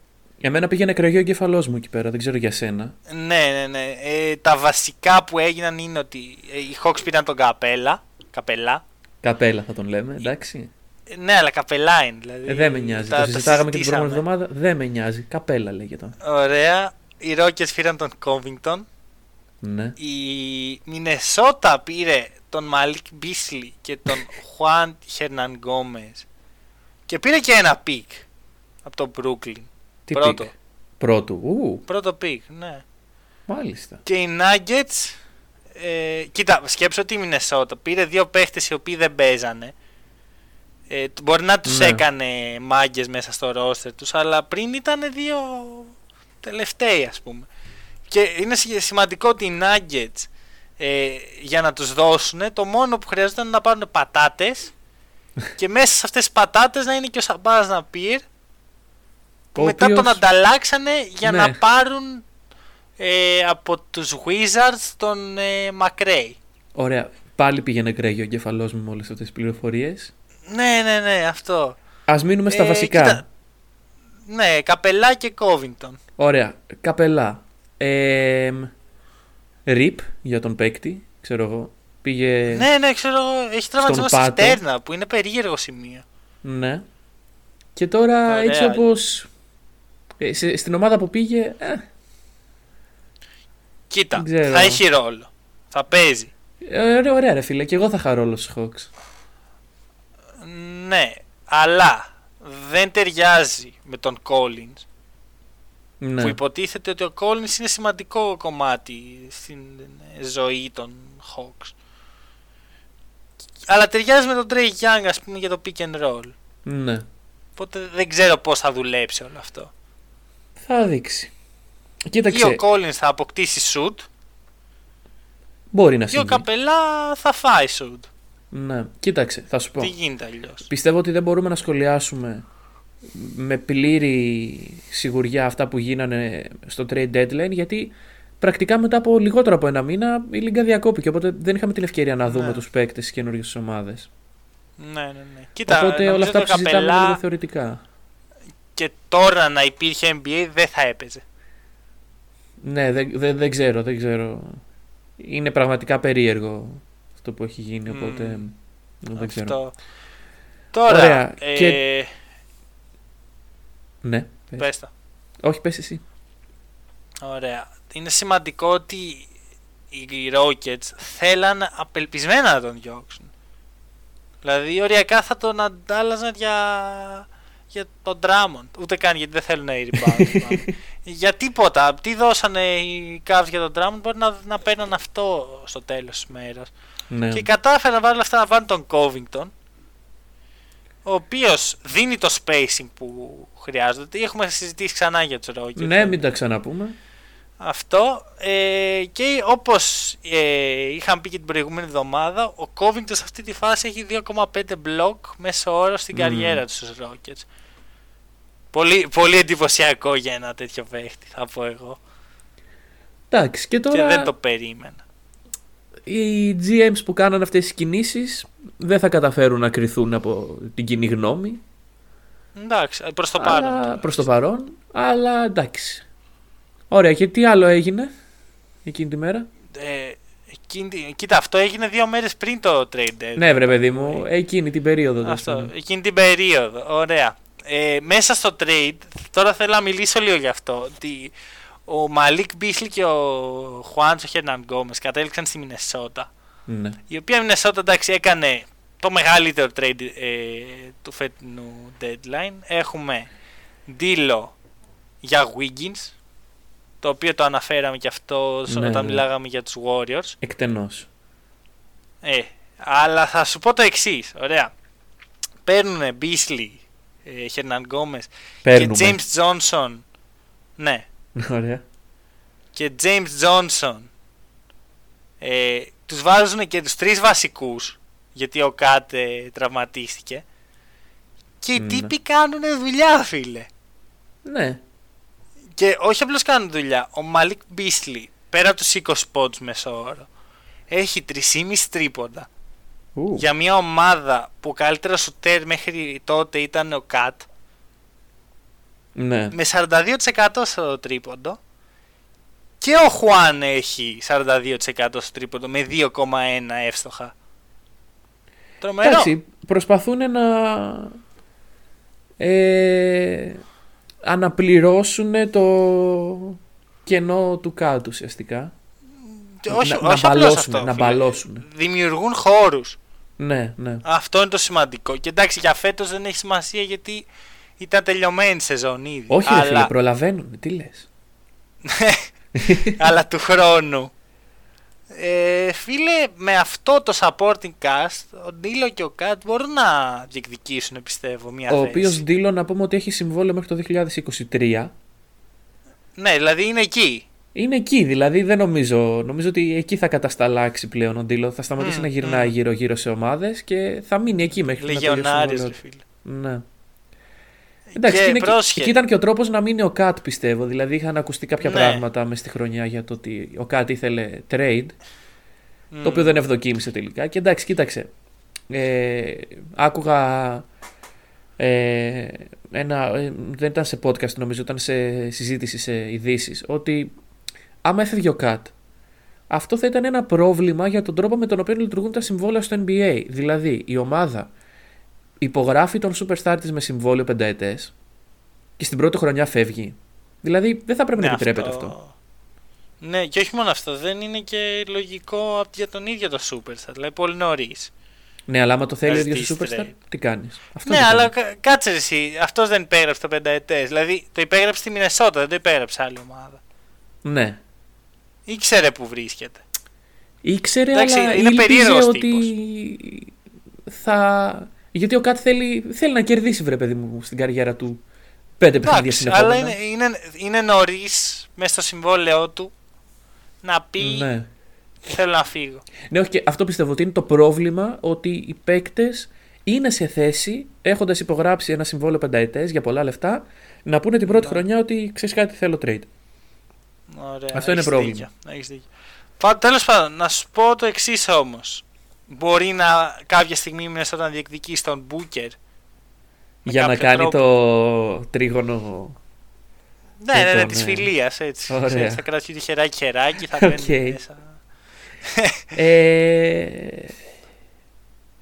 Εμένα πήγαινε κραγιό ο εγκεφαλός μου εκεί πέρα, δεν ξέρω για σένα. Ναι, ναι, ναι. Ε, τα βασικά που έγιναν είναι ότι ε, οι Hawks πήραν τον Καπέλα. Καπελά. Καπέλα θα τον λέμε, εντάξει. Ε, Ναι, αλλά καπελά είναι. Δηλαδή, Ε, δεν με νοιάζει. τα- το τα συζητάγαμε και την προηγούμενη συζητήσαμε. εβδομάδα. Δεν με νοιάζει. Καπέλα λέγεται. Ωραία. Οι Rockets πήραν τον Covington. Ναι. Η Μινεσότα πήρε τον Μαλίκ Μπίσλι και τον Χουάντσο Χερναντγκόμεζ. Και πήρε και ένα pick από το Brooklyn. Τι Πρώτο. pick. Πρώτου. Ου, Πρώτο pick, ναι. μάλιστα. Και οι Nuggets. Ε, κοίτα, σκέψω ότι η Μινεσότα πήρε δύο παίχτες οι οποίοι δεν παίζανε. Ε, τ- μπορεί να τους Ναι. έκανε μάγκες μέσα στο roster τους, αλλά πριν ήταν δύο τελευταίοι ας πούμε. Και είναι σι- σημαντικό ότι οι Nuggets ε, για να τους δώσουν το μόνο που χρειάζεται είναι να πάρουν πατάτες και μέσα σε αυτές τις πατάτες να είναι και ο Σαμπάς να πήρ που Ο μετά οποίος- τον ανταλλάξανε για Ναι. να πάρουν ε, από τους Wizards τον ε, McRae. Ωραία. Πάλι πήγαινε κρέγιο ο εγκεφαλός μου με όλες αυτές τις πληροφορίες. Ναι, ναι, ναι, αυτό. Ας μείνουμε στα Ε, βασικά. κοίτα, ναι, Καπελά και Covington. Ωραία. Καπελά. Ε, Ρίπ για τον παίκτη, ξέρω εγώ. Πήγε. Ναι, ναι, ξέρω, εγώ, έχει τραυματισμό στη Πάτο. στέρνα που είναι περίεργο σημείο. Ναι. Και τώρα Ωραία. έτσι όπως ε, σε- στην ομάδα που πήγε, ε, Κοίτα, Δεν ξέρω. θα έχει ρόλο. Θα παίζει. ε, ωραία, ωραία ρε φίλε, και εγώ θα χαρώ όλους τους Hawks. Ναι, αλλά δεν ταιριάζει με τον Collins. Ναι. Που υποτίθεται ότι ο Collins είναι σημαντικό κομμάτι στην ε, ζωή των Hawks. Αλλά ταιριάζει με τον Trey Young, ας πούμε, για το pick and roll. ναι. Οπότε δεν ξέρω πώς θα δουλέψει όλο αυτό. Θα δείξει. Ή Κοίταξε, ο Collins θα αποκτήσει shoot μπορεί να ή ο συμβεί. Καπελά θα φάει shoot. Ναι. Κοίταξε, θα σου πω. Τι γίνεται αλλιώς; Πιστεύω ότι δεν μπορούμε να σχολιάσουμε με πλήρη σιγουριά αυτά που γίνανε στο trade deadline γιατί πρακτικά μετά από λιγότερο από ένα μήνα η Λίγκα διακόπηκε οπότε δεν είχαμε την ευκαιρία να δούμε Ναι. τους παίκτες στις καινούργιες ομάδες. Ναι, ναι, ναι. Κοίτα, Οπότε όλα νομίζω αυτά το που συζητάμε είναι καπελά λίγο θεωρητικά. και τώρα να υπήρχε NBA δεν θα έπαιζε. Ναι, δεν, δεν, δεν ξέρω, δεν ξέρω. Είναι πραγματικά περίεργο αυτό που έχει γίνει, Μμμ. οπότε δεν ξέρω. Αυτό. Τώρα, Ωραία. ε, Και- Ναι, πες. πες τα. όχι πες εσύ. Ωραία. Είναι σημαντικό ότι οι Rockets θέλαν απελπισμένα να τον διώξουν. Δηλαδή οριακά θα τον αντάλλαζαν για, για τον Drummond. Ούτε καν γιατί δεν θέλουν οι rebound. μάλλον. για τίποτα. Τι δώσανε οι Cavs για τον Drummond μπορεί να, να παίρνουν αυτό στο τέλος της μέρας. Ναι. Και κατάφεραν παρόλα αυτά να βάλουν τον Covington ο οποίος δίνει το spacing που χρειάζεται. Έχουμε συζητήσει ξανά για τους Rockets. ναι, μην τα ξαναπούμε. Αυτό ε, και όπως ε, είχαμε πει και την προηγούμενη εβδομάδα ο Covington σε αυτή τη φάση έχει 2,5 μπλοκ μέσω όρος στην Μμμ. καριέρα τους στους Rockets. Πολύ, πολύ εντυπωσιακό για ένα τέτοιο παίχτη θα πω εγώ Εντάξει, και και τώρα δεν το περίμενα. Οι GMs που κάνανε αυτές τις κινήσεις δεν θα καταφέρουν να κρυθούν από την κοινή γνώμη. Εντάξει, προς το αλλά- παρόν. τώρα. προς το παρόν, αλλά εντάξει. Ωραία, και τι άλλο έγινε εκείνη τη μέρα; Ε, εκείνη τη- κοίτα, αυτό έγινε δύο μέρες πριν το trade deadline. Ναι, βρε παιδί μου, εκείνη την περίοδο. τέλος Αυτό, πάντων. εκείνη την περίοδο. Ωραία. Ε, μέσα στο trade, τώρα θέλω να μιλήσω λίγο γι' αυτό. Ότι ο Μαλίκ Μπίσλι και ο Χουάντσο Χέρναν Γκόμες κατέληξαν στη Μινεσότα. Ναι. Η οποία Μινεσότα εντάξει έκανε το μεγαλύτερο trade ε, του φετινού deadline. Έχουμε δίλο για Wiggins, το οποίο το αναφέραμε και αυτό Ναι, όταν ναι. μιλάγαμε για τους Warriors. Εκτενώς. Ε, αλλά θα σου πω το εξής. Ωραία. Παίρνουν Μπίσλι, Χερναν Γκόμες και Παίρνουμε. James Johnson. Ναι. Ωραία. Και James Johnson. Ε, τους βάζουν και τους τρεις βασικούς γιατί ο Κάτ ε, τραυματίστηκε και οι Ναι. τύποι κάνουν δουλειά φίλε Ναι. και όχι απλώς κάνουν δουλειά ο Μαλίκ Μπίσλι πέρα από τους 20 πόντους μέσω όρο έχει 3,5 τρίποντα Ου. για μια ομάδα που ο καλύτερος σουτέρ μέχρι τότε ήταν ο Κατ Ναι. με 42% στο τρίποντο και ο Χουάν έχει 42% στο τρίποντο με 2,1 εύστοχα. Τρομερό. Εντάξει, προσπαθούν να ε, αναπληρώσουν το κενό του κάτω ουσιαστικά. Και όχι, να, όχι να απλώς μπαλώσουν, αυτό, να φίλε. μπαλώσουν. Δημιουργούν χώρους. Ναι, ναι. Αυτό είναι το σημαντικό. Και εντάξει, για φέτος δεν έχει σημασία γιατί ήταν τελειωμένη η σεζόν ήδη. Όχι ρε αλλά, φίλε, προλαβαίνουν. Τι λες. αλλά του χρόνου. Ε, φίλε, με αυτό το supporting cast, ο Ντίλο και ο Κατ μπορούν να διεκδικήσουν, πιστεύω, μια Ο θέση. οποίος Ντίλο να πούμε ότι έχει συμβόλαιο μέχρι το 2023. Ναι, δηλαδή είναι εκεί. Είναι εκεί, δηλαδή δεν νομίζω. Νομίζω ότι εκεί θα κατασταλάξει πλέον ο Ντίλο. Θα σταματήσει Μμ, να γυρνάει μμ. γύρω-γύρω σε ομάδες και θα μείνει εκεί μέχρι να τελειώσει το Λεγιονάριος, συμβόλαιο ρε του. φίλε. Ναι. Εντάξει, και και, είναι, και, πρόσχε. και ήταν και ο τρόπος να μείνει ο Κατ, πιστεύω. Δηλαδή είχαν ακουστεί κάποια Ναι. πράγματα μες στη χρονιά για το ότι ο Κατ ήθελε trade, Μμ. το οποίο δεν ευδοκίμησε τελικά. Και εντάξει, κοίταξε. Ε, άκουγα ε, ένα, ε, δεν ήταν σε podcast νομίζω, ήταν σε συζήτηση σε ειδήσεις, ότι άμα έφευγε ο Κατ, αυτό θα ήταν ένα πρόβλημα για τον τρόπο με τον οποίο λειτουργούν τα συμβόλαια στο NBA. Δηλαδή, η ομάδα υπογράφει τον superstar της με συμβόλαιο πενταετές και στην πρώτη χρονιά φεύγει. Δηλαδή, δεν θα πρέπει Ναι, να επιτρέπεται αυτό. Ναι, και όχι μόνο αυτό, δεν είναι και λογικό απ' για τον ίδιο το Superstar. Δηλαδή, πολύ νωρίς. Ναι, αλλά άμα το θέλει ο Να ίδιος ο ζητήσει superstar, trade. τι κάνεις; Αυτό Ναι, δεν αλλά θέλει. κα- κάτσε εσύ. Αυτός δεν υπέγραψε το πενταετές. Δηλαδή, το υπέγραψε στη Μινεσότα, δεν το υπέγραψε άλλη ομάδα. Ναι. Ήξερε που βρίσκεται. Ήξερε, Εντάξει, αλλά είναι ήλπιζε περίεργος ότι θα... Γιατί ο Κατ θέλει, θέλει να κερδίσει, βρε παιδί μου, στην καριέρα του πέντε παιχνίδια Εντάξει, συνεχόμενα. αλλά είναι, είναι, είναι νωρίς μέσα στο συμβόλαιό του να πει Ναι. θέλω να φύγω. Ναι, όχι, και αυτό πιστεύω ότι είναι το πρόβλημα ότι οι παίκτες είναι σε θέση, έχοντας υπογράψει ένα συμβόλαιο πενταετές για πολλά λεφτά, να πούνε την πρώτη Ναι. χρονιά ότι ξέρεις κάτι, θέλω trade. Ωραία, Αυτό είναι έχεις πρόβλημα. Δίκιο, έχεις δίκιο. Πα, τέλος πάντων, να σου πω το εξής όμως. Μπορεί να κάποια στιγμή μέσα να διεκδικήσει τον Μπούκερ. Για να κάνει τρόπο. το τρίγωνο. Ναι, ναι, ναι, της φιλίας έτσι. Ωραία. Θα κρατήσει χεράκι χεράκι, θα μπαίνει μέσα. ε,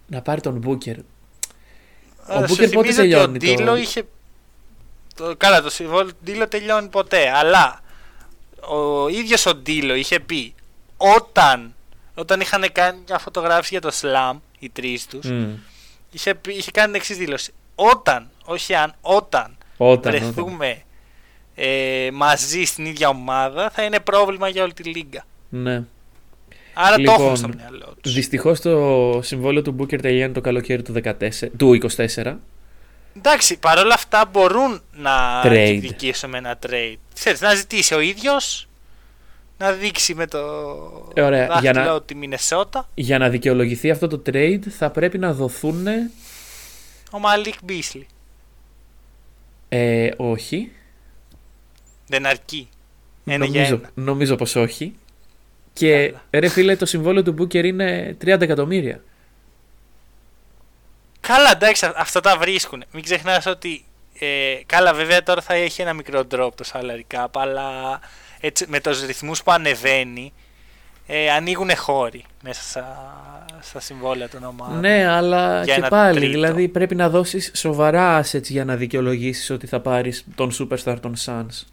να πάρει τον Μπούκερ. Ο Μπούκερ πότε τελειώνει. Το... Ντίλο είχε. Το... Καλά, το συμβόλαιο του Ντίλο τελειώνει ποτέ. Αλλά ο ίδιος ο Ντίλο είχε πει όταν, όταν είχαν κάνει μια φωτογράφηση για το Slam, οι τρεις τους, mm. είχε, είχε κάνει την εξής δήλωση. Όταν, όχι αν, όταν, όταν βρεθούμε όταν. Ε, μαζί στην ίδια ομάδα, θα είναι πρόβλημα για όλη τη λίγα. Ναι. Άρα λοιπόν, το έχουν στο μυαλό τους. Δυστυχώς το συμβόλαιο του Booker τελειώνει το καλοκαίρι του, 14, του 24. Εντάξει, παρόλα αυτά μπορούν να διεκδικήσουν με ένα trade. Ξέρεις, να ζητήσει ο ίδιος να δείξει με το ε, Ωραία, δάχτυλο για να, τη Μινεσότα. Για να δικαιολογηθεί αυτό το trade θα πρέπει να δοθούν. Ο Μαλίκ Μπίσλι. Ε, όχι. Δεν αρκεί. Ένα νομίζω, νομίζω πως όχι. Και ρε φίλε, το συμβόλαιο του Booker είναι 30 εκατομμύρια. Καλά, εντάξει, αυτά τα βρίσκουν. Μην ξεχνάς ότι. Ε, καλά, βέβαια τώρα θα έχει ένα μικρό drop το salary cap, αλλά έτσι, με τους ρυθμούς που ανεβαίνει ε, ανοίγουν χώροι μέσα στα, στα συμβόλαια των ομάδων. Ναι, αλλά και πάλι, τρίτο. δηλαδή πρέπει να δώσεις σοβαρά assets για να δικαιολογήσεις ότι θα πάρεις τον superstar των Suns.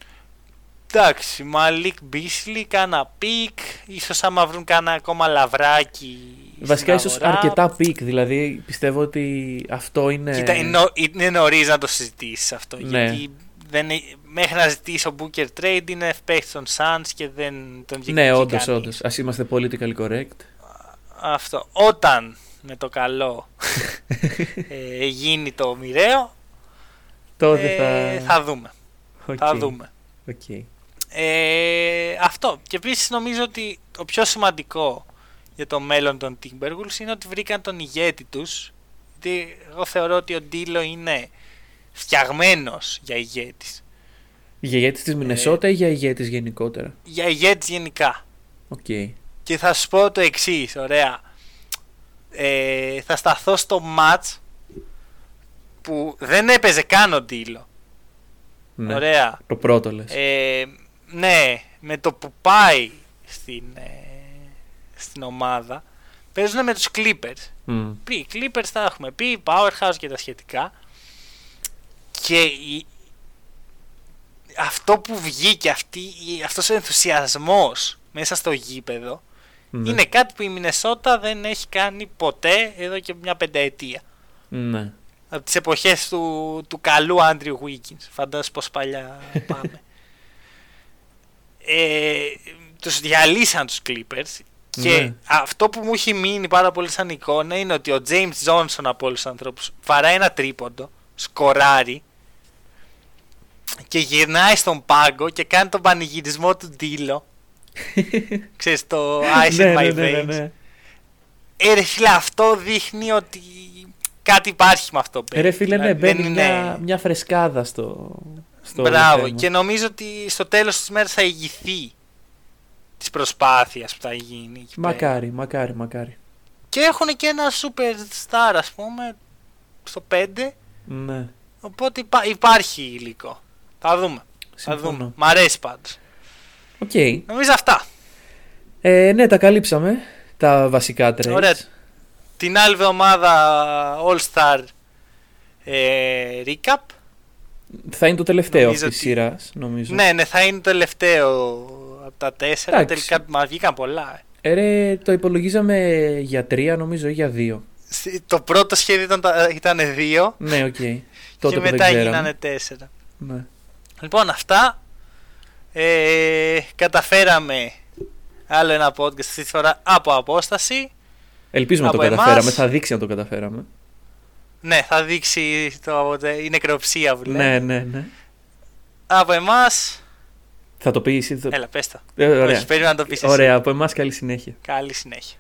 Εντάξει, Μαλίκ Μπίσλι, κάνα pick, ίσως άμα βρουν κάνα ακόμα λαβράκι Βασικά ίσως αρκετά πικ, δηλαδή πιστεύω ότι αυτό είναι... Κοίτα, είναι νωρίς να το συζητήσεις αυτό, ναι. γιατί δεν, μέχρι να ζητήσει ο Booker trade είναι παίχτη των Suns και δεν τον διεκδικεί Ναι, όντω, όντως. Α είμαστε political correct. Αυτό. Όταν με το καλό ε, γίνει το μοιραίο, τότε ε, θα... θα δούμε. Okay. Θα δούμε. Okay. Ε, αυτό. Και επίσης νομίζω ότι το πιο σημαντικό για το μέλλον των Timberwolves είναι ότι βρήκαν τον ηγέτη τους. Γιατί εγώ θεωρώ ότι ο Ντίλο είναι φτιαγμένος για ηγέτης. Για ηγέτης της Μινεσότα ε, ή για ηγέτης γενικότερα; Για ηγέτης γενικά. Okay. Και θα σου πω το εξής, ωραία. Ε, θα σταθώ στο match που δεν έπαιζε καν ο Ντίλο. Ναι, ωραία. Το πρώτο λες. Ε, ναι, με το που πάει στην, ε, στην ομάδα παίζουν με τους Clippers. Mm. Πει, Clippers θα έχουμε πει, Powerhouse και τα σχετικά. Και η, αυτό που βγήκε, αυτή, αυτός ο ενθουσιασμός μέσα στο γήπεδο ναι. είναι κάτι που η Μινεσότα δεν έχει κάνει ποτέ εδώ και μια πενταετία. Ναι. Από τις εποχές του, του καλού Άντριου Wiggins. Φαντάζομαι πως παλιά πάμε. ε, τους διαλύσαν τους Clippers και ναι. αυτό που μου έχει μείνει πάρα πολύ σαν εικόνα είναι ότι ο James Johnson από όλους τους ανθρώπους βαράει ένα τρίποντο, σκοράρει και γυρνάει στον πάγκο και κάνει τον πανηγυρισμό του Ντίλο. Ξέρεις το Ice in my veins. Ναι, ε, ρε φίλε, αυτό δείχνει ότι κάτι υπάρχει με αυτό. Ε, ρε φίλε, ναι, δηλαδή, μπαίνει μια, μια φρεσκάδα στο, στο Μπράβο, και νομίζω ότι στο τέλος της μέρας θα ηγηθεί της προσπάθειας που θα γίνει. Μακάρι, πέρα. μακάρι, μακάρι. Και έχουν και ένα superstar ας πούμε στο 5. Ναι. Οπότε υπάρχει υλικό. Θα δούμε. Θα δούμε. Μ' αρέσει πάντως. Οκ. Οκέι. Νομίζω αυτά. Ε, ναι, τα καλύψαμε. Τα βασικά trades. Ωραία. Την άλλη εβδομάδα All Star ε, Recap. Θα είναι το τελευταίο αυτής τη σειράς, νομίζω. Ναι, ναι, θα είναι το τελευταίο από τα τέσσερα. Τελικά μας βγήκαν πολλά. Ε, ρε, το υπολογίζαμε για τρία, νομίζω, ή για δύο. Το πρώτο σχέδιο ήταν, ήταν δύο. Ναι, οκ. Okay. και μετά γίνανε τέσσερα. Ναι. Λοιπόν, αυτά. Ε, καταφέραμε άλλο ένα podcast αυτή τη φορά από απόσταση. Ελπίζουμε να το καταφέραμε. Θα δείξει αν το καταφέραμε. Ναι, θα δείξει το, η νεκροψία που λέει. Ναι, ναι, ναι. Από εμάς. Θα το πεις εσύ. Έλα, πες το. Ε, ωραία. Όχι, να το πεις Ωραία, από εμάς καλή συνέχεια. Καλή συνέχεια.